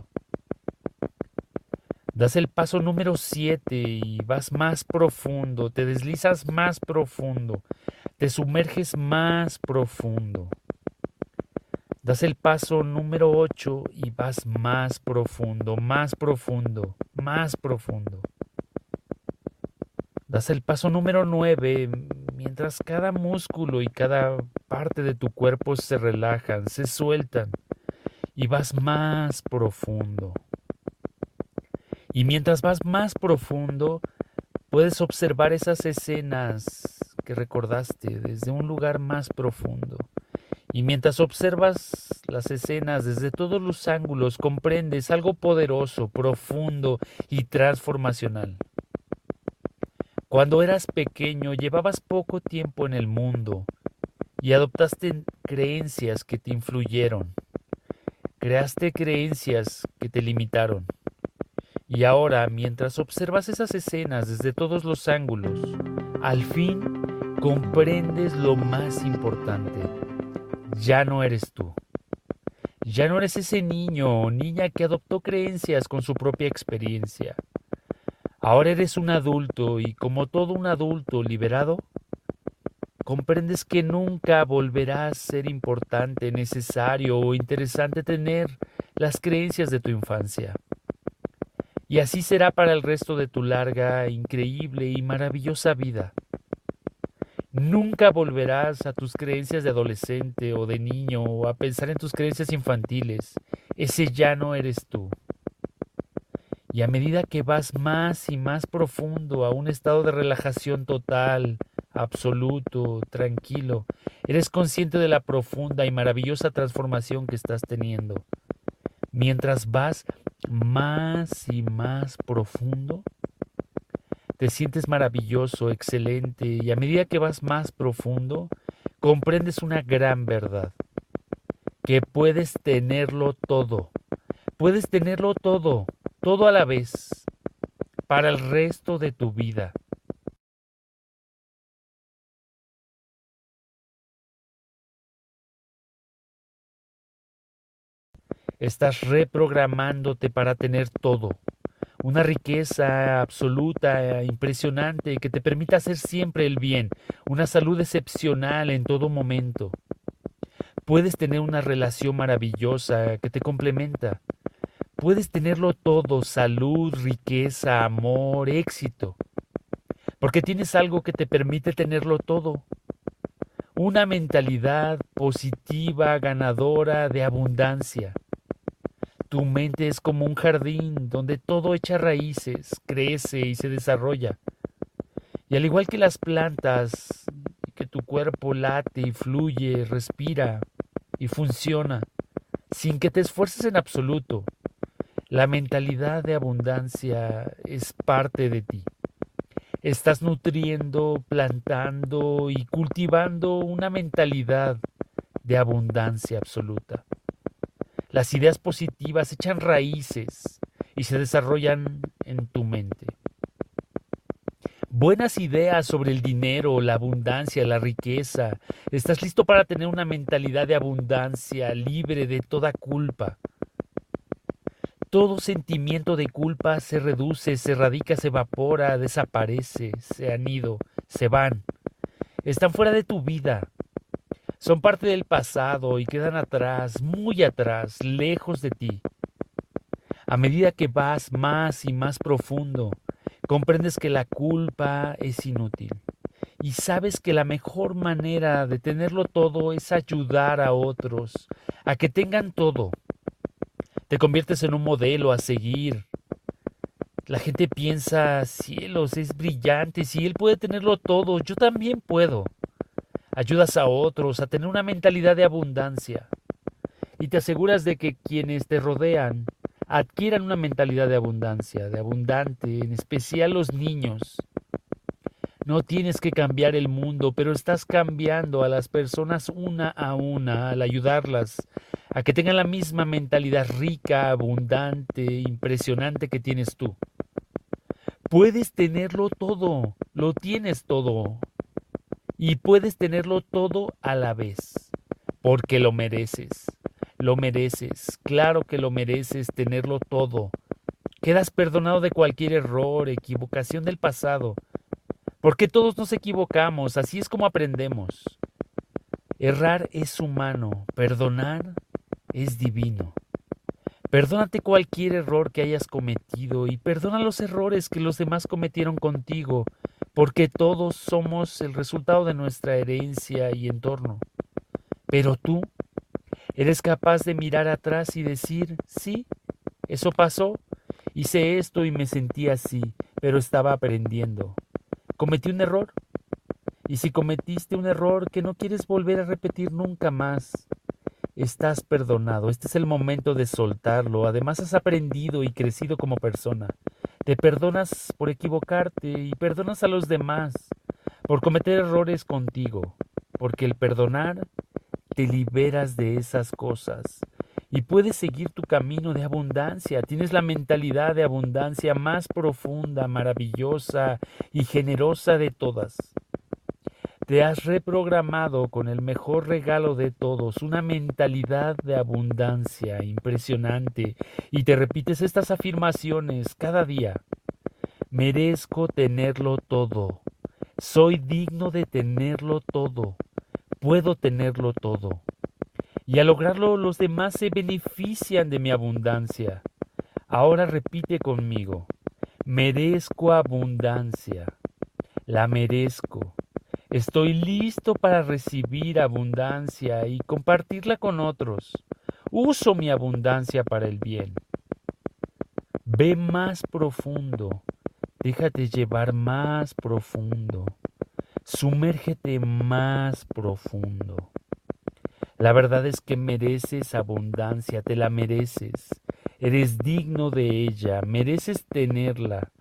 Das el paso número 7 y vas más profundo, te deslizas más profundo, te sumerges más profundo. Das el paso número 8 y vas más profundo, más profundo, más profundo. Das el paso número 9 mientras cada músculo y cada parte de tu cuerpo se relajan, se sueltan y vas más profundo. Y mientras vas más profundo, puedes observar esas escenas que recordaste desde un lugar más profundo. Y mientras observas las escenas desde todos los ángulos, comprendes algo poderoso, profundo y transformacional. Cuando eras pequeño llevabas poco tiempo en el mundo y adoptaste creencias que te influyeron. Creaste creencias que te limitaron. Y ahora, mientras observas esas escenas desde todos los ángulos, al fin comprendes lo más importante ya no eres tú. Ya no eres ese niño o niña que adoptó creencias con su propia experiencia. Ahora eres un adulto y como todo un adulto liberado, comprendes que nunca volverá a ser importante, necesario o interesante tener las creencias de tu infancia. Y así será para el resto de tu larga, increíble y maravillosa vida. Nunca volverás a tus creencias de adolescente o de niño o a pensar en tus creencias infantiles. Ese ya no eres tú. Y a medida que vas más y más profundo a un estado de relajación total, absoluto, tranquilo, eres consciente de la profunda y maravillosa transformación que estás teniendo. Mientras vas más y más profundo, te sientes maravilloso, excelente, y a medida que vas más profundo, comprendes una gran verdad, que puedes tenerlo todo, puedes tenerlo todo, todo a la vez, para el resto de tu vida. Estás reprogramándote para tener todo una riqueza absoluta, impresionante, que te permita hacer siempre el bien, una salud excepcional en todo momento. Puedes tener una relación maravillosa que te complementa. Puedes tenerlo todo, salud, riqueza, amor, éxito, porque tienes algo que te permite tenerlo todo. Una mentalidad positiva, ganadora, de abundancia. Tu mente es como un jardín donde todo echa raíces, crece y se desarrolla. Y al igual que las plantas, que tu cuerpo late y fluye, respira y funciona, sin que te esfuerces en absoluto, la mentalidad de abundancia es parte de ti. Estás nutriendo, plantando y cultivando una mentalidad de abundancia absoluta. Las ideas positivas echan raíces y se desarrollan en tu mente. Buenas ideas sobre el dinero, la abundancia, la riqueza. Estás listo para tener una mentalidad de abundancia libre de toda culpa. Todo sentimiento de culpa se reduce, se radica, se evapora, desaparece, se han ido, se van. Están fuera de tu vida. Son parte del pasado y quedan atrás, muy atrás, lejos de ti. A medida que vas más y más profundo, comprendes que la culpa es inútil y sabes que la mejor manera de tenerlo todo es ayudar a otros a que tengan todo. Te conviertes en un modelo a seguir. La gente piensa, cielos, es brillante, si él puede tenerlo todo, yo también puedo ayudas a otros a tener una mentalidad de abundancia y te aseguras de que quienes te rodean adquieran una mentalidad de abundancia, de abundante, en especial los niños. No tienes que cambiar el mundo, pero estás cambiando a las personas una a una al ayudarlas a que tengan la misma mentalidad rica, abundante, impresionante que tienes tú. Puedes tenerlo todo, lo tienes todo, y puedes tenerlo todo a la vez, porque lo mereces. Lo mereces, claro que lo mereces tenerlo todo. Quedas perdonado de cualquier error, equivocación del pasado, porque todos nos equivocamos, así es como aprendemos. Errar es humano, perdonar es divino. Perdónate cualquier error que hayas cometido y perdona los errores que los demás cometieron contigo porque todos somos el resultado de nuestra herencia y entorno. Pero tú eres capaz de mirar atrás y decir, sí, eso pasó, hice esto y me sentí así, pero estaba aprendiendo. Cometí un error. Y si cometiste un error que no quieres volver a repetir nunca más, estás perdonado. Este es el momento de soltarlo. Además has aprendido y crecido como persona. Te perdonas por equivocarte y perdonas a los demás por cometer errores contigo, porque el perdonar te liberas de esas cosas y puedes seguir tu camino de abundancia. Tienes la mentalidad de abundancia más profunda, maravillosa y generosa de todas. Te has reprogramado con el mejor regalo de todos, una mentalidad de abundancia impresionante, y te repites estas afirmaciones cada día. Merezco tenerlo todo. Soy digno de tenerlo todo. Puedo tenerlo todo. Y al lograrlo los demás se benefician de mi abundancia. Ahora repite conmigo. Merezco abundancia. La merezco. Estoy listo para recibir abundancia y compartirla con otros. Uso mi abundancia para el bien. Ve más profundo. Déjate llevar más profundo. Sumérgete más profundo. La verdad es que mereces abundancia, te la mereces. Eres digno de ella, mereces tenerla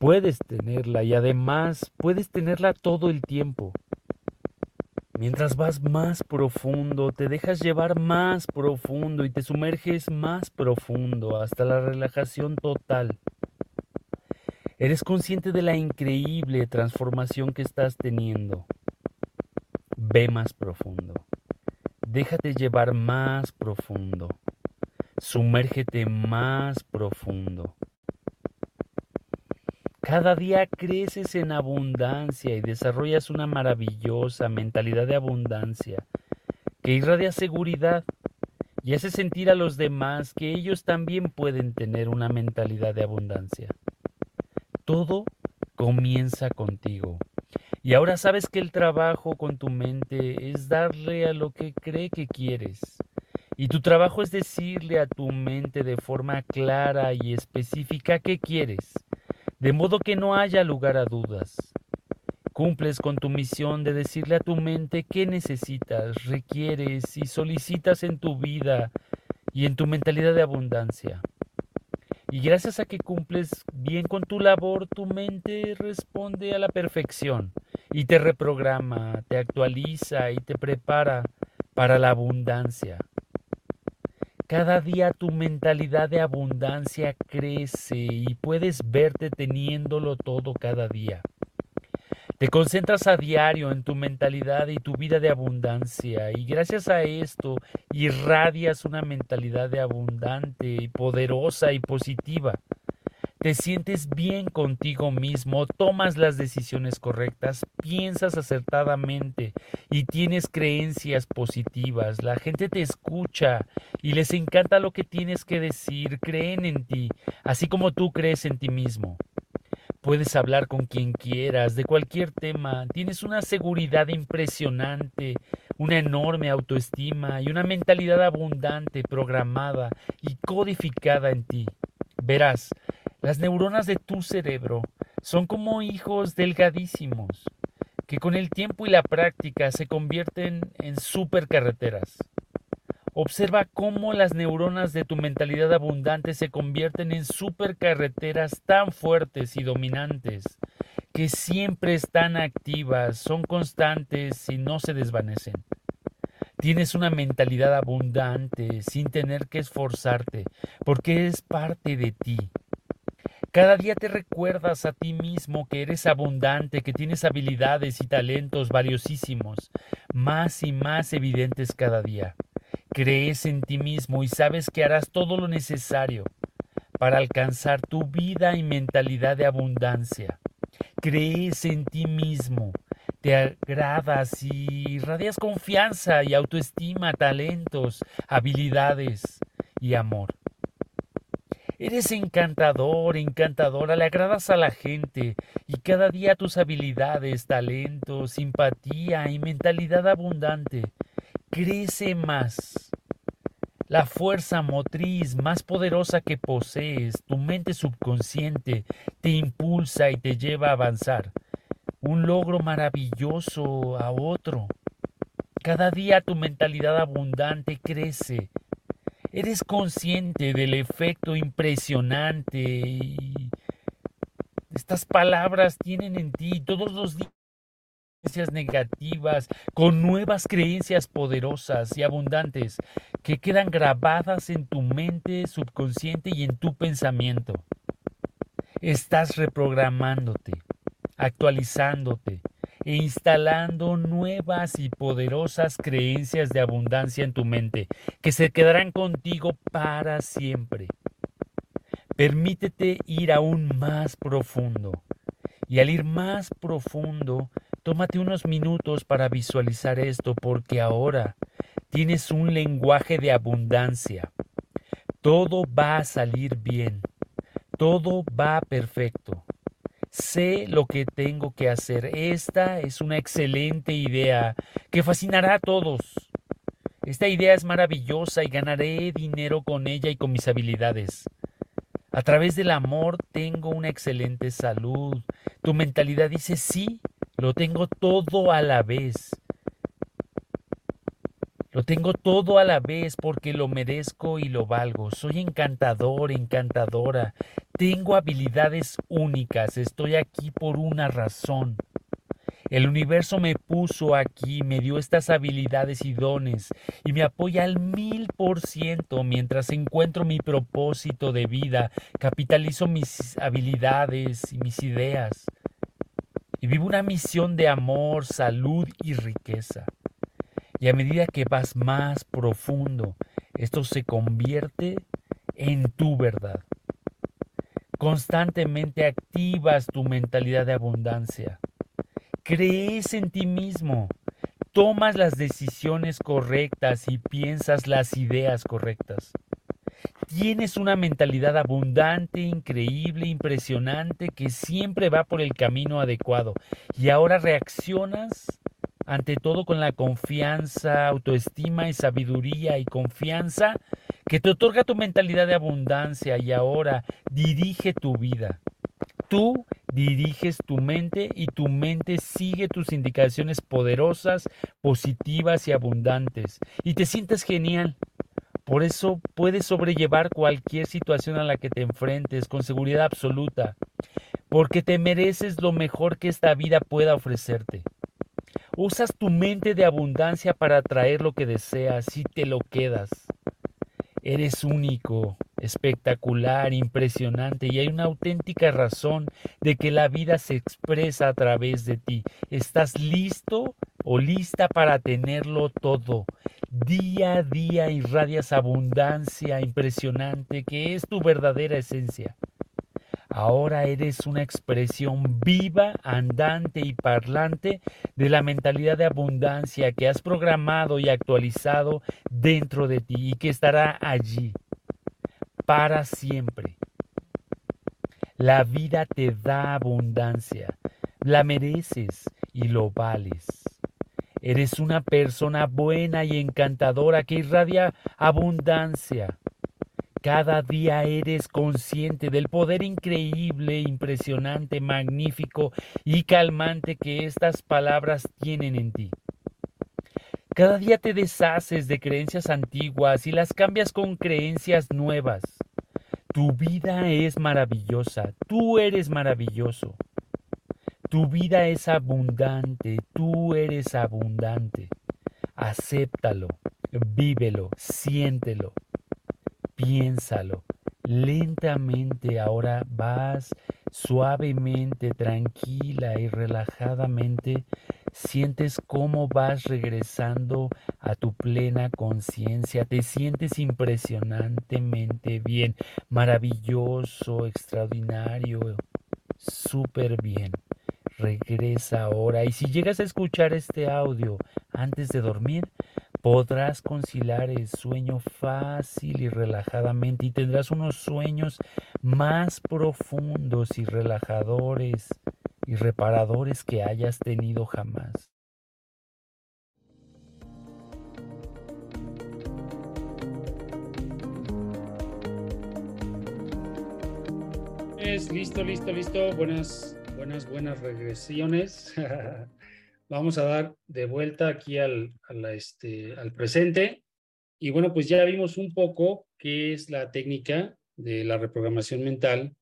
puedes tenerla y además puedes tenerla todo el tiempo. Mientras vas más profundo, te dejas llevar más profundo y te sumerges más profundo hasta la relajación total. Eres consciente de la increíble transformación que estás teniendo. Ve más profundo. Déjate llevar más profundo. Sumérgete más profundo. Cada día creces en abundancia y desarrollas una maravillosa mentalidad de abundancia que irradia seguridad y haces sentir a los demás que ellos también pueden tener una mentalidad de abundancia. Todo comienza contigo. Y ahora sabes que el trabajo con tu mente es darle a lo que cree que quieres. Y tu trabajo es decirle a tu mente de forma clara y específica qué quieres, de modo que no haya lugar a dudas. Cumples con tu misión de decirle a tu mente qué necesitas, requieres y solicitas en tu vida y en tu mentalidad de abundancia. Y gracias a que cumples bien con tu labor, tu mente responde a la perfección y te reprograma, te actualiza y te prepara para la abundancia. Cada día tu mentalidad de abundancia crece y puedes verte teniéndolo todo cada día. Te concentras a diario en tu mentalidad y tu vida de abundancia y gracias a esto irradias una mentalidad de abundante y poderosa y positiva. Te sientes bien contigo mismo, tomas las decisiones correctas, piensas acertadamente y tienes creencias positivas. La gente te escucha y les encanta lo que tienes que decir, creen en ti, así como tú crees en ti mismo. Puedes hablar con quien quieras, de cualquier tema. Tienes una seguridad impresionante, una enorme autoestima y una mentalidad abundante, programada y codificada en ti. Verás, las neuronas de tu cerebro son como hijos delgadísimos, que con el tiempo y la práctica se convierten en supercarreteras. Observa cómo las neuronas de tu mentalidad abundante se convierten en supercarreteras tan fuertes y dominantes que siempre están activas, son constantes y no se desvanecen. Tienes una mentalidad abundante sin tener que esforzarte, porque es parte de ti. Cada día te recuerdas a ti mismo que eres abundante, que tienes habilidades y talentos valiosísimos, más y más evidentes cada día. Crees en ti mismo y sabes que harás todo lo necesario para alcanzar tu vida y mentalidad de abundancia. Crees en ti mismo, te agradas y radias confianza y autoestima, talentos, habilidades y amor. Eres encantador, encantadora, le agradas a la gente y cada día tus habilidades, talentos, simpatía y mentalidad abundante crece más. La fuerza motriz más poderosa que posees, tu mente subconsciente, te impulsa y te lleva a avanzar. Un logro maravilloso a otro. Cada día tu mentalidad abundante crece. Eres consciente del efecto impresionante estas palabras tienen en ti todos los días creencias negativas, con nuevas creencias poderosas y abundantes que quedan grabadas en tu mente subconsciente y en tu pensamiento. Estás reprogramándote, actualizándote e instalando nuevas y poderosas creencias de abundancia en tu mente que se quedarán contigo para siempre. Permítete ir aún más profundo. Y al ir más profundo, Tómate unos minutos para visualizar esto porque ahora tienes un lenguaje de abundancia. Todo va a salir bien. Todo va perfecto. Sé lo que tengo que hacer. Esta es una excelente idea que fascinará a todos. Esta idea es maravillosa y ganaré dinero con ella y con mis habilidades. A través del amor tengo una excelente salud. Tu mentalidad dice sí, lo tengo todo a la vez. Lo tengo todo a la vez porque lo merezco y lo valgo. Soy encantador, encantadora. Tengo habilidades únicas. Estoy aquí por una razón. El universo me puso aquí, me dio estas habilidades y dones y me apoya al mil por ciento mientras encuentro mi propósito de vida, capitalizo mis habilidades y mis ideas y vive una misión de amor, salud y riqueza. Y a medida que vas más profundo, esto se convierte en tu verdad. Constantemente activas tu mentalidad de abundancia. Crees en ti mismo. tomas las decisiones correctas y piensas las ideas correctas. Tienes una mentalidad abundante, increíble, impresionante, que siempre va por el camino adecuado. Y ahora reaccionas ante todo con la confianza, autoestima y sabiduría y confianza que te otorga tu mentalidad de abundancia y ahora dirige tu vida. Tú diriges tu mente y tu mente sigue tus indicaciones poderosas, positivas y abundantes. Y te sientes genial. Por eso puedes sobrellevar cualquier situación a la que te enfrentes con seguridad absoluta, porque te mereces lo mejor que esta vida pueda ofrecerte. Usas tu mente de abundancia para atraer lo que deseas y te lo quedas. Eres único, espectacular, impresionante y hay una auténtica razón de que la vida se expresa a través de ti. ¿Estás listo o lista para tenerlo todo? Día a día irradias abundancia impresionante que es tu verdadera esencia. Ahora eres una expresión viva, andante y parlante de la mentalidad de abundancia que has programado y actualizado dentro de ti y que estará allí para siempre. La vida te da abundancia, la mereces y lo vales. Eres una persona buena y encantadora que irradia abundancia. Cada día eres consciente del poder increíble, impresionante, magnífico y calmante que estas palabras tienen en ti. Cada día te deshaces de creencias antiguas y las cambias con creencias nuevas. Tu vida es maravillosa, tú eres maravilloso. Tu vida es abundante, tú eres abundante. Acéptalo, vívelo, siéntelo piénsalo. Lentamente ahora vas suavemente, tranquila y relajadamente, sientes cómo vas regresando a tu plena conciencia, te sientes impresionantemente bien, maravilloso, extraordinario, súper bien. Regresa ahora y si llegas a escuchar este audio antes de dormir, Podrás conciliar el sueño fácil y relajadamente y tendrás unos sueños más profundos y relajadores y reparadores que hayas tenido jamás. Listo, listo, listo. Buenas, buenas, buenas regresiones. vamos a dar de vuelta aquí al, este, al presente. Y bueno, pues ya vimos un poco qué es la técnica de la reprogramación mental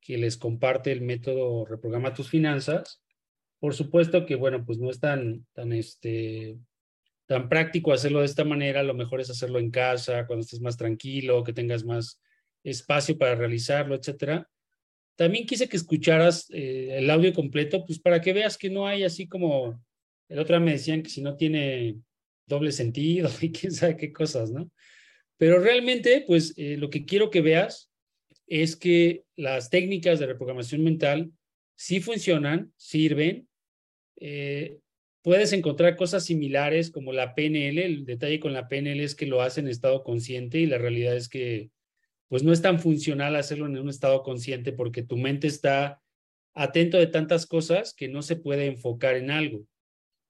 que les comparte el método Reprograma tus finanzas. Por supuesto que, bueno, pues no es tan, tan, este, tan práctico hacerlo de esta manera. Lo mejor es hacerlo en casa, cuando estés más tranquilo, que tengas más espacio para realizarlo, etcétera. También quise que escucharas eh, el audio completo, pues para que veas que no hay así como el otro me decían que si no tiene doble sentido y quién sabe qué cosas, ¿no? Pero realmente, pues eh, lo que quiero que veas es que las técnicas de reprogramación mental sí funcionan, sirven. Eh, puedes encontrar cosas similares como la PNL. El detalle con la PNL es que lo hace en estado consciente y la realidad es que pues no es tan funcional hacerlo en un estado consciente porque tu mente está atento de tantas cosas que no se puede enfocar en algo.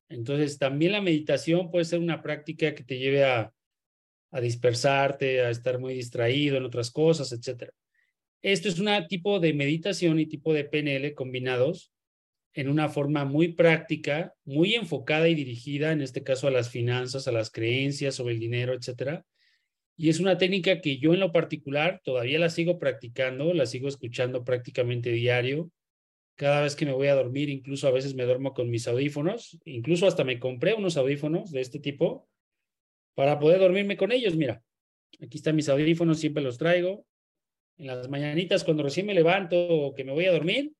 Entonces, también la meditación puede ser una práctica que te lleve a, dispersarte, a estar muy distraído en otras cosas, etc. Esto es un tipo de meditación y tipo de PNL combinados en una forma muy práctica, muy enfocada y dirigida, en este caso a las finanzas, a las creencias sobre el dinero, etc. Y es una técnica que yo en lo particular todavía la sigo practicando, la sigo escuchando prácticamente diario cada vez que me voy a dormir, incluso a veces me duermo con mis audífonos, incluso hasta me compré unos audífonos de este tipo para poder dormirme con ellos. Mira, aquí están mis audífonos, siempre los traigo. En las mañanitas, cuando recién me levanto o que me voy a dormir,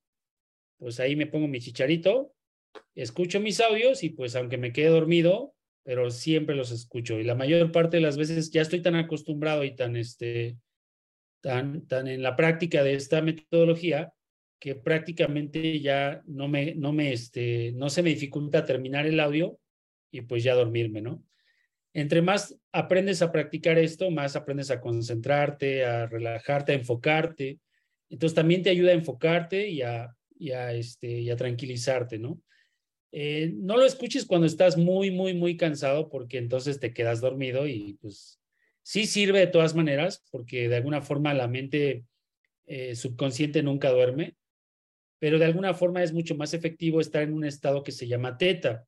pues ahí me pongo mi chicharito, escucho mis audios y pues aunque me quede dormido, pero siempre los escucho. Y la mayor parte de las veces ya estoy tan acostumbrado y tan, este, tan, tan en la práctica de esta metodología que prácticamente ya no me, no me, este, no se me dificulta terminar el audio y pues ya dormirme, ¿no? Entre más aprendes a practicar esto, más aprendes a concentrarte, a relajarte, a enfocarte. Entonces también te ayuda a enfocarte y a, y a, este, y a tranquilizarte, ¿no? Eh, no lo escuches cuando estás muy, muy, muy cansado porque entonces te quedas dormido y pues sí sirve de todas maneras porque de alguna forma la mente eh, subconsciente nunca duerme, pero de alguna forma es mucho más efectivo estar en un estado que se llama teta.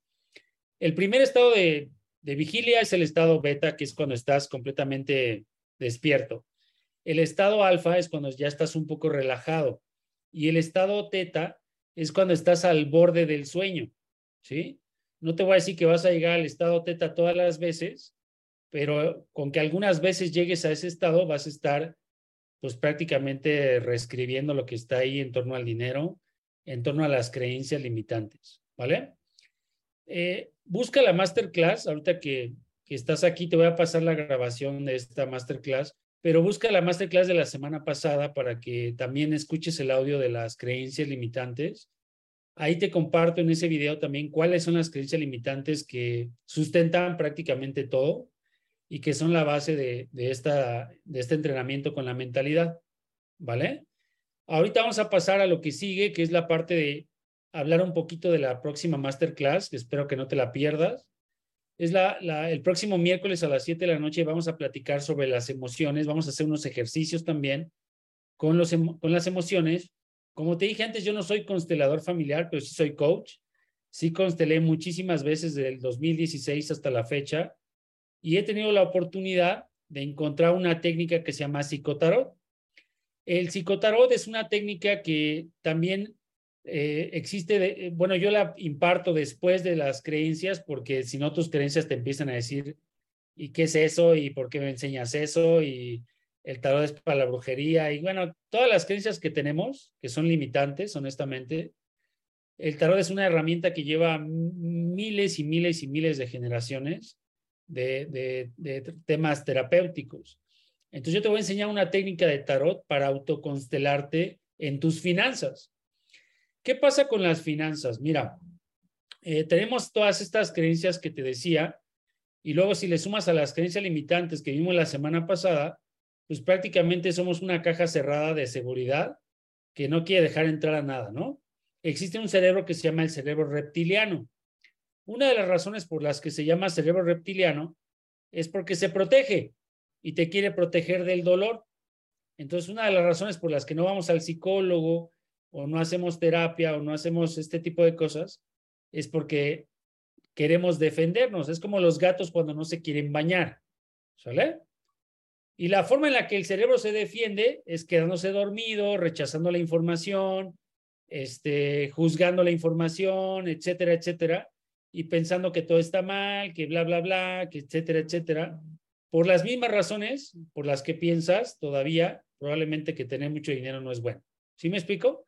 El primer estado de, vigilia es el estado beta, que es cuando estás completamente despierto. El estado alfa es cuando ya estás un poco relajado y el estado teta es cuando estás al borde del sueño. ¿sí? No te voy a decir que vas a llegar al estado teta todas las veces, pero con que algunas veces llegues a ese estado vas a estar pues prácticamente reescribiendo lo que está ahí en torno al dinero, en torno a las creencias limitantes, ¿vale? Eh, busca la masterclass, ahorita que, que estás aquí te voy a pasar la grabación de esta masterclass, pero busca la masterclass de la semana pasada para que también escuches el audio de las creencias limitantes Ahí te comparto en ese video también cuáles son las creencias limitantes que sustentan prácticamente todo y que son la base de, esta, de este entrenamiento con la mentalidad. ¿Vale? Ahorita vamos a pasar a lo que sigue, que es la parte de hablar un poquito de la próxima masterclass, que espero que no te la pierdas. Es la, el próximo miércoles a las 7 de la noche vamos a platicar sobre las emociones, vamos a hacer unos ejercicios también con, los, con las emociones como te dije antes, yo no soy constelador familiar, pero sí soy coach. Sí constelé muchísimas veces desde el 2016 hasta la fecha y he tenido la oportunidad de encontrar una técnica que se llama psicotarot. El psicotarot es una técnica que también eh, existe, eh, bueno, yo la imparto después de las creencias porque si no tus creencias te empiezan a decir, ¿y qué es eso? ¿Y por qué me enseñas eso? Y el tarot es para la brujería y bueno, todas las creencias que tenemos, que son limitantes, honestamente, el tarot es una herramienta que lleva miles y miles y miles de generaciones de, temas terapéuticos. Entonces yo te voy a enseñar una técnica de tarot para autoconstelarte en tus finanzas. ¿Qué pasa con las finanzas? Mira, eh, tenemos todas estas creencias que te decía y luego si le sumas a las creencias limitantes que vimos la semana pasada, pues prácticamente somos una caja cerrada de seguridad que no quiere dejar entrar a nada, ¿no? Existe un cerebro que se llama el cerebro reptiliano. Una de las razones por las que se llama cerebro reptiliano es porque se protege y te quiere proteger del dolor. Entonces, una de las razones por las que no vamos al psicólogo o no hacemos terapia o no hacemos este tipo de cosas es porque queremos defendernos. Es como los gatos cuando no se quieren bañar. ¿Sale? Y la forma en la que el cerebro se defiende es quedándose dormido, rechazando la información, este, juzgando la información, etcétera, etcétera, y pensando que todo está mal, que bla, bla, bla, que etcétera, etcétera. Por las mismas razones por las que piensas todavía, probablemente que tener mucho dinero no es bueno. ¿Sí me explico?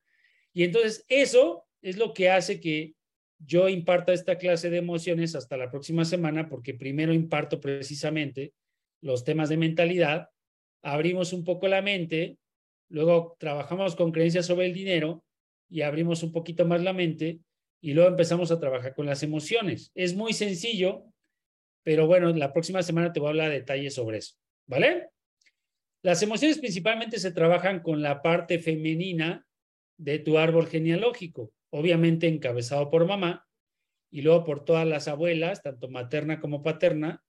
Y entonces eso es lo que hace que yo imparta esta clase de emociones hasta la próxima semana, porque primero imparto precisamente los temas de mentalidad, abrimos un poco la mente, luego trabajamos con creencias sobre el dinero y abrimos un poquito más la mente y luego empezamos a trabajar con las emociones. Es muy sencillo, pero bueno, la próxima semana te voy a hablar de detalles sobre eso, ¿vale? Las emociones principalmente se trabajan con la parte femenina de tu árbol genealógico, obviamente encabezado por mamá y luego por todas las abuelas, tanto materna como paterna,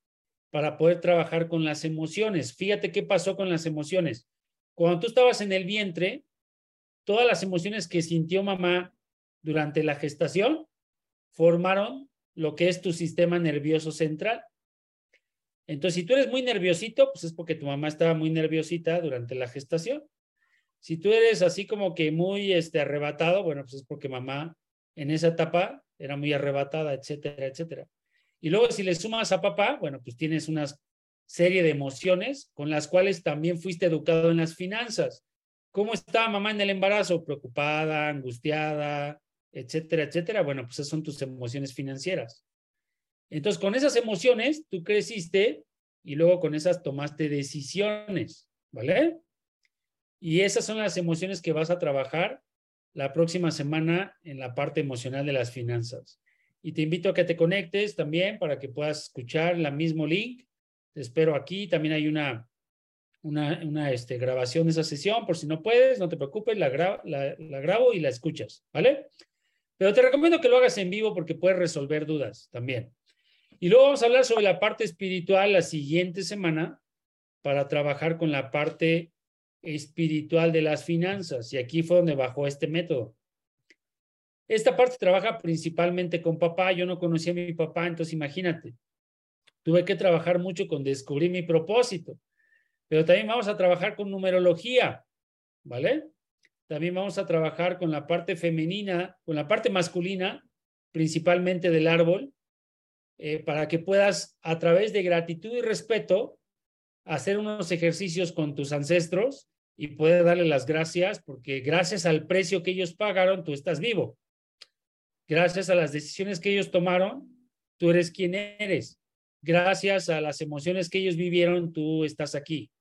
para poder trabajar con las emociones. Fíjate qué pasó con las emociones. Cuando tú estabas en el vientre, todas las emociones que sintió mamá durante la gestación formaron lo que es tu sistema nervioso central. Entonces, si tú eres muy nerviosito, pues es porque tu mamá estaba muy nerviosita durante la gestación. Si tú eres así como que muy este, arrebatado, bueno, pues es porque mamá en esa etapa era muy arrebatada, etcétera, etcétera. Y luego si le sumas a papá, bueno, pues tienes una serie de emociones con las cuales también fuiste educado en las finanzas. ¿Cómo está mamá en el embarazo? Preocupada, angustiada, etcétera, etcétera. Bueno, pues esas son tus emociones financieras. Entonces, con esas emociones, tú creciste y luego con esas tomaste decisiones, ¿vale? Y esas son las emociones que vas a trabajar la próxima semana en la parte emocional de las finanzas. y te invito a que te conectes también para que puedas escuchar el mismo link. Te espero aquí. También hay una, una, una este, grabación de esa sesión. Por si no puedes, no te preocupes, la, la, la grabo y la escuchas, ¿vale? Pero te recomiendo que lo hagas en vivo porque puedes resolver dudas también. Y luego vamos a hablar sobre la parte espiritual la siguiente semana para trabajar con la parte espiritual de las finanzas. Y aquí fue donde bajó este método. Esta parte trabaja principalmente con papá. Yo no conocía a mi papá, entonces imagínate. Tuve que trabajar mucho con descubrir mi propósito. Pero también vamos a trabajar con numerología, ¿vale? También vamos a trabajar con la parte femenina, con la parte masculina, principalmente del árbol, eh, para que puedas, a través de gratitud y respeto, hacer unos ejercicios con tus ancestros y poder darle las gracias, porque gracias al precio que ellos pagaron, tú estás vivo gracias a las decisiones que ellos tomaron, tú eres quien eres. Gracias a las emociones que ellos vivieron, tú estás aquí.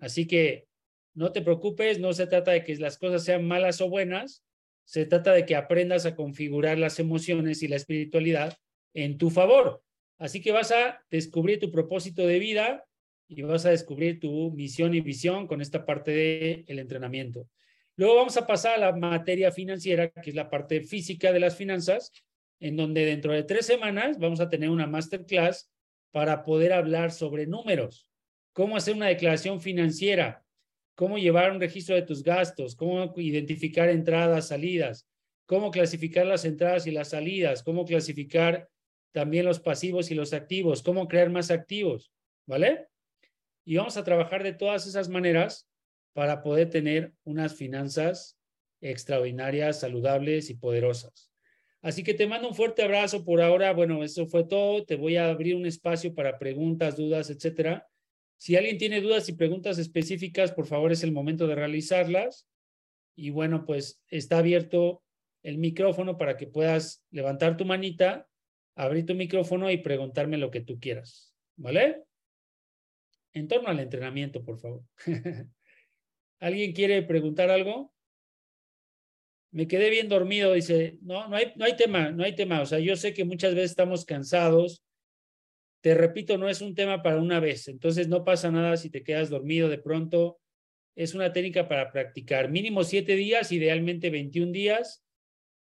Así que no te preocupes, no se trata de que las cosas sean malas o buenas, se trata de que aprendas a configurar las emociones y la espiritualidad en tu favor. Así que vas a descubrir tu propósito de vida y vas a descubrir tu misión y visión con esta parte del entrenamiento. Luego vamos a pasar a la materia financiera, que es la parte física de las finanzas, en donde dentro de tres semanas vamos a tener una masterclass para poder hablar sobre números, cómo hacer una declaración financiera, cómo llevar un registro de tus gastos, cómo identificar entradas, salidas, cómo clasificar las entradas y las salidas, cómo clasificar también los pasivos y los activos, cómo crear más activos, ¿vale? Y vamos a trabajar de todas esas maneras para poder tener unas finanzas extraordinarias, saludables y poderosas. Así que te mando un fuerte abrazo por ahora. Bueno, eso fue todo. Te voy a abrir un espacio para preguntas, dudas, etcétera. Si alguien tiene dudas y preguntas específicas, por favor, es el momento de realizarlas. Y bueno, pues está abierto el micrófono para que puedas levantar tu manita, abrir tu micrófono y preguntarme lo que tú quieras. ¿Vale? En torno al entrenamiento, por favor. ¿Alguien quiere preguntar algo? Me quedé bien dormido, dice, no, no hay, no hay tema, no hay tema. O sea, yo sé que muchas veces estamos cansados. Te repito, no es un tema para una vez. Entonces no pasa nada si te quedas dormido de pronto. Es una técnica para practicar. Mínimo siete días, idealmente 21 días.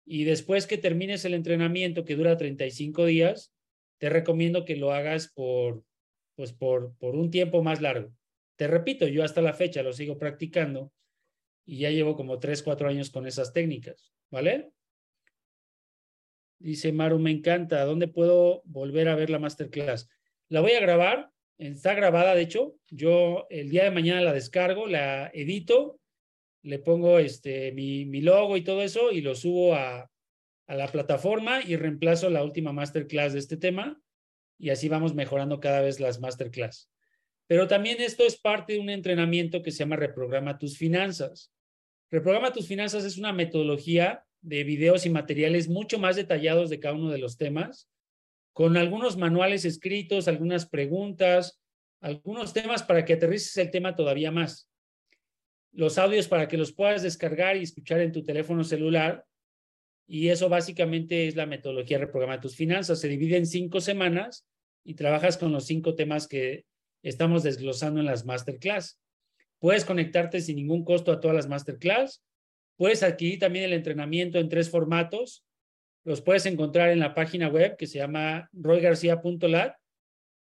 Y después que termines el entrenamiento, que dura 35 días, te recomiendo que lo hagas por, pues por, por un tiempo más largo. Te repito, yo hasta la fecha lo sigo practicando y ya llevo como tres, cuatro años con esas técnicas, ¿vale? Dice Maru, me encanta. ¿Dónde puedo volver a ver la masterclass? La voy a grabar, está grabada, de hecho. Yo el día de mañana la descargo, la edito, le pongo este, mi, mi logo y todo eso y lo subo a, a la plataforma y reemplazo la última masterclass de este tema y así vamos mejorando cada vez las masterclass. Pero también esto es parte de un entrenamiento que se llama Reprograma tus finanzas. Reprograma tus finanzas es una metodología de videos y materiales mucho más detallados de cada uno de los temas, con algunos manuales escritos, algunas preguntas, algunos temas para que aterrices el tema todavía más. Los audios para que los puedas descargar y escuchar en tu teléfono celular. Y eso básicamente es la metodología Reprograma tus finanzas. Se divide en cinco semanas y trabajas con los cinco temas que estamos desglosando en las masterclass. Puedes conectarte sin ningún costo a todas las masterclass. Puedes adquirir también el entrenamiento en tres formatos. Los puedes encontrar en la página web que se llama roygarcia.lat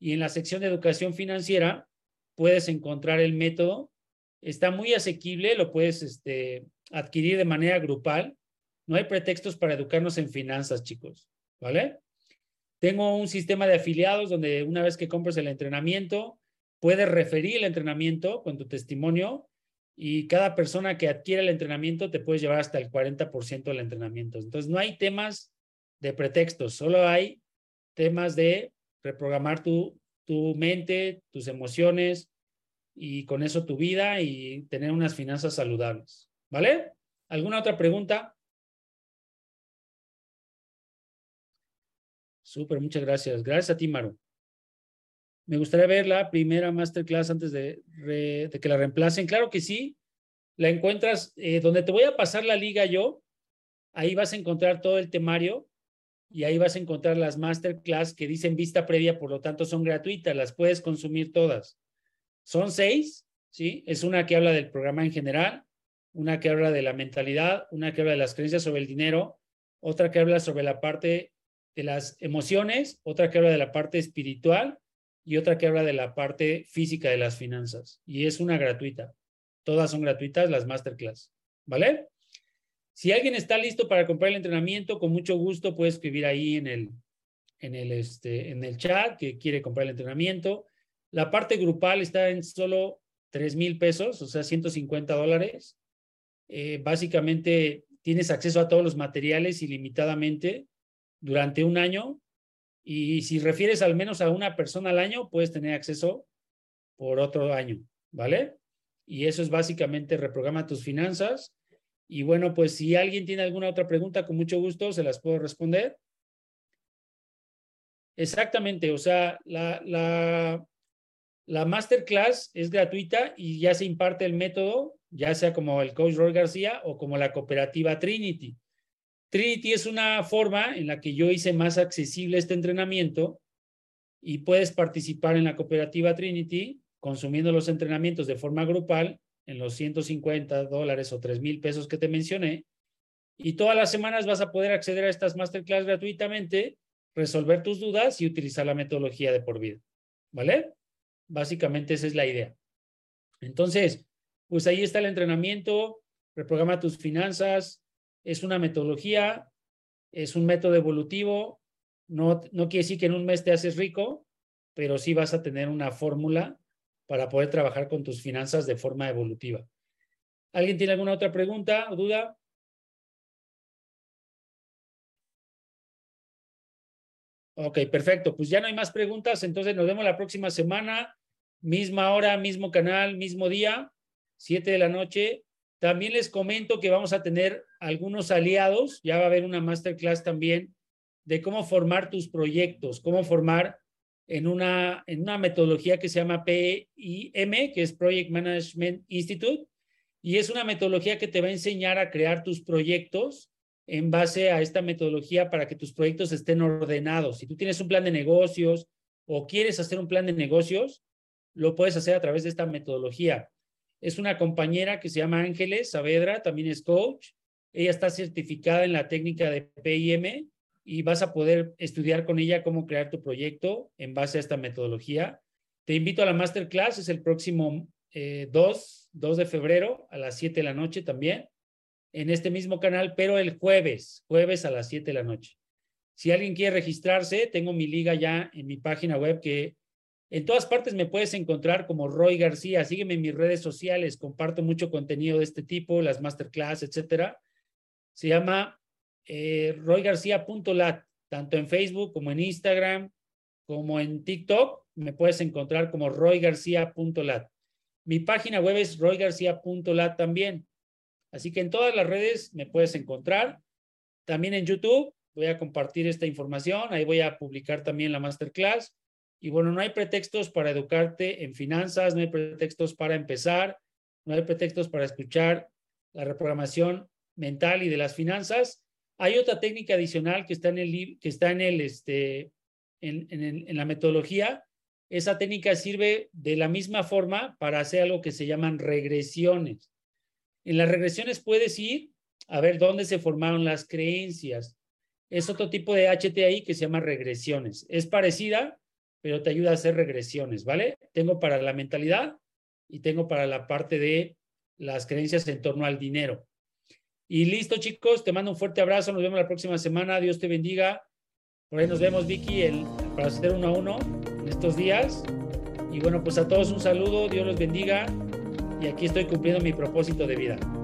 y en la sección de educación financiera puedes encontrar el método. Está muy asequible, lo puedes este, adquirir de manera grupal. No hay pretextos para educarnos en finanzas, chicos, ¿vale? Tengo un sistema de afiliados donde una vez que compres el entrenamiento, puedes referir el entrenamiento con tu testimonio y cada persona que adquiere el entrenamiento te puedes llevar hasta el 40% del entrenamiento. Entonces, no hay temas de pretextos, solo hay temas de reprogramar tu, tu mente, tus emociones y con eso tu vida y tener unas finanzas saludables. ¿Vale? ¿Alguna otra pregunta? Súper, muchas gracias. Gracias a ti, Maru. Me gustaría ver la primera masterclass antes de, que la reemplacen. Claro que sí. La encuentras eh, donde te voy a pasar la liga yo. Ahí vas a encontrar todo el temario y ahí vas a encontrar las masterclass que dicen vista previa, por lo tanto son gratuitas, las puedes consumir todas. Son seis, ¿sí? Es una que habla del programa en general, una que habla de la mentalidad, una que habla de las creencias sobre el dinero, otra que habla sobre la parte de las emociones, otra que habla de la parte espiritual y otra que habla de la parte física de las finanzas. Y es una gratuita. Todas son gratuitas las masterclass. ¿Vale? Si alguien está listo para comprar el entrenamiento, con mucho gusto puede escribir ahí en el, en el, este, en el chat que quiere comprar el entrenamiento. La parte grupal está en solo 3 mil pesos, o sea, 150 dólares. Eh, básicamente tienes acceso a todos los materiales ilimitadamente durante un año y si refieres al menos a una persona al año, puedes tener acceso por otro año, ¿vale? Y eso es básicamente reprograma tus finanzas. Y bueno, pues si alguien tiene alguna otra pregunta, con mucho gusto se las puedo responder. Exactamente, o sea, la, la, la masterclass es gratuita y ya se imparte el método, ya sea como el coach Roy García o como la cooperativa Trinity. Trinity es una forma en la que yo hice más accesible este entrenamiento y puedes participar en la cooperativa Trinity consumiendo los entrenamientos de forma grupal en los 150 dólares o 3 mil pesos que te mencioné. Y todas las semanas vas a poder acceder a estas masterclass gratuitamente, resolver tus dudas y utilizar la metodología de por vida. ¿Vale? Básicamente esa es la idea. Entonces, pues ahí está el entrenamiento, reprograma tus finanzas, es una metodología, es un método evolutivo, no, no quiere decir que en un mes te haces rico, pero sí vas a tener una fórmula para poder trabajar con tus finanzas de forma evolutiva. ¿Alguien tiene alguna otra pregunta o duda? Ok, perfecto. Pues ya no hay más preguntas, entonces nos vemos la próxima semana, misma hora, mismo canal, mismo día, 7 de la noche. También les comento que vamos a tener algunos aliados, ya va a haber una masterclass también de cómo formar tus proyectos, cómo formar en una, en una metodología que se llama PIM, que es Project Management Institute, y es una metodología que te va a enseñar a crear tus proyectos en base a esta metodología para que tus proyectos estén ordenados. Si tú tienes un plan de negocios o quieres hacer un plan de negocios, lo puedes hacer a través de esta metodología. Es una compañera que se llama Ángeles Saavedra, también es coach. Ella está certificada en la técnica de PIM y vas a poder estudiar con ella cómo crear tu proyecto en base a esta metodología. Te invito a la masterclass, es el próximo 2, eh, 2 de febrero a las 7 de la noche también, en este mismo canal, pero el jueves, jueves a las 7 de la noche. Si alguien quiere registrarse, tengo mi liga ya en mi página web que en todas partes me puedes encontrar como Roy García. Sígueme en mis redes sociales, comparto mucho contenido de este tipo, las masterclass, etcétera. Se llama eh, roygarcía.lat, tanto en Facebook como en Instagram, como en TikTok. Me puedes encontrar como roygarcía.lat. Mi página web es roygarcía.lat también. Así que en todas las redes me puedes encontrar. También en YouTube voy a compartir esta información. Ahí voy a publicar también la masterclass. Y bueno, no hay pretextos para educarte en finanzas, no hay pretextos para empezar, no hay pretextos para escuchar la reprogramación mental y de las finanzas. Hay otra técnica adicional que está en el que está en el este en, en la metodología. Esa técnica sirve de la misma forma para hacer algo que se llaman regresiones. En las regresiones puedes ir a ver dónde se formaron las creencias. Es otro tipo de HTI que se llama regresiones. Es parecida, pero te ayuda a hacer regresiones, ¿vale? Tengo para la mentalidad y tengo para la parte de las creencias en torno al dinero. Y listo, chicos, te mando un fuerte abrazo, nos vemos la próxima semana, Dios te bendiga. Por ahí nos vemos, Vicky, el, para hacer uno a uno en estos días. Y bueno, pues a todos un saludo, Dios los bendiga. Y aquí estoy cumpliendo mi propósito de vida.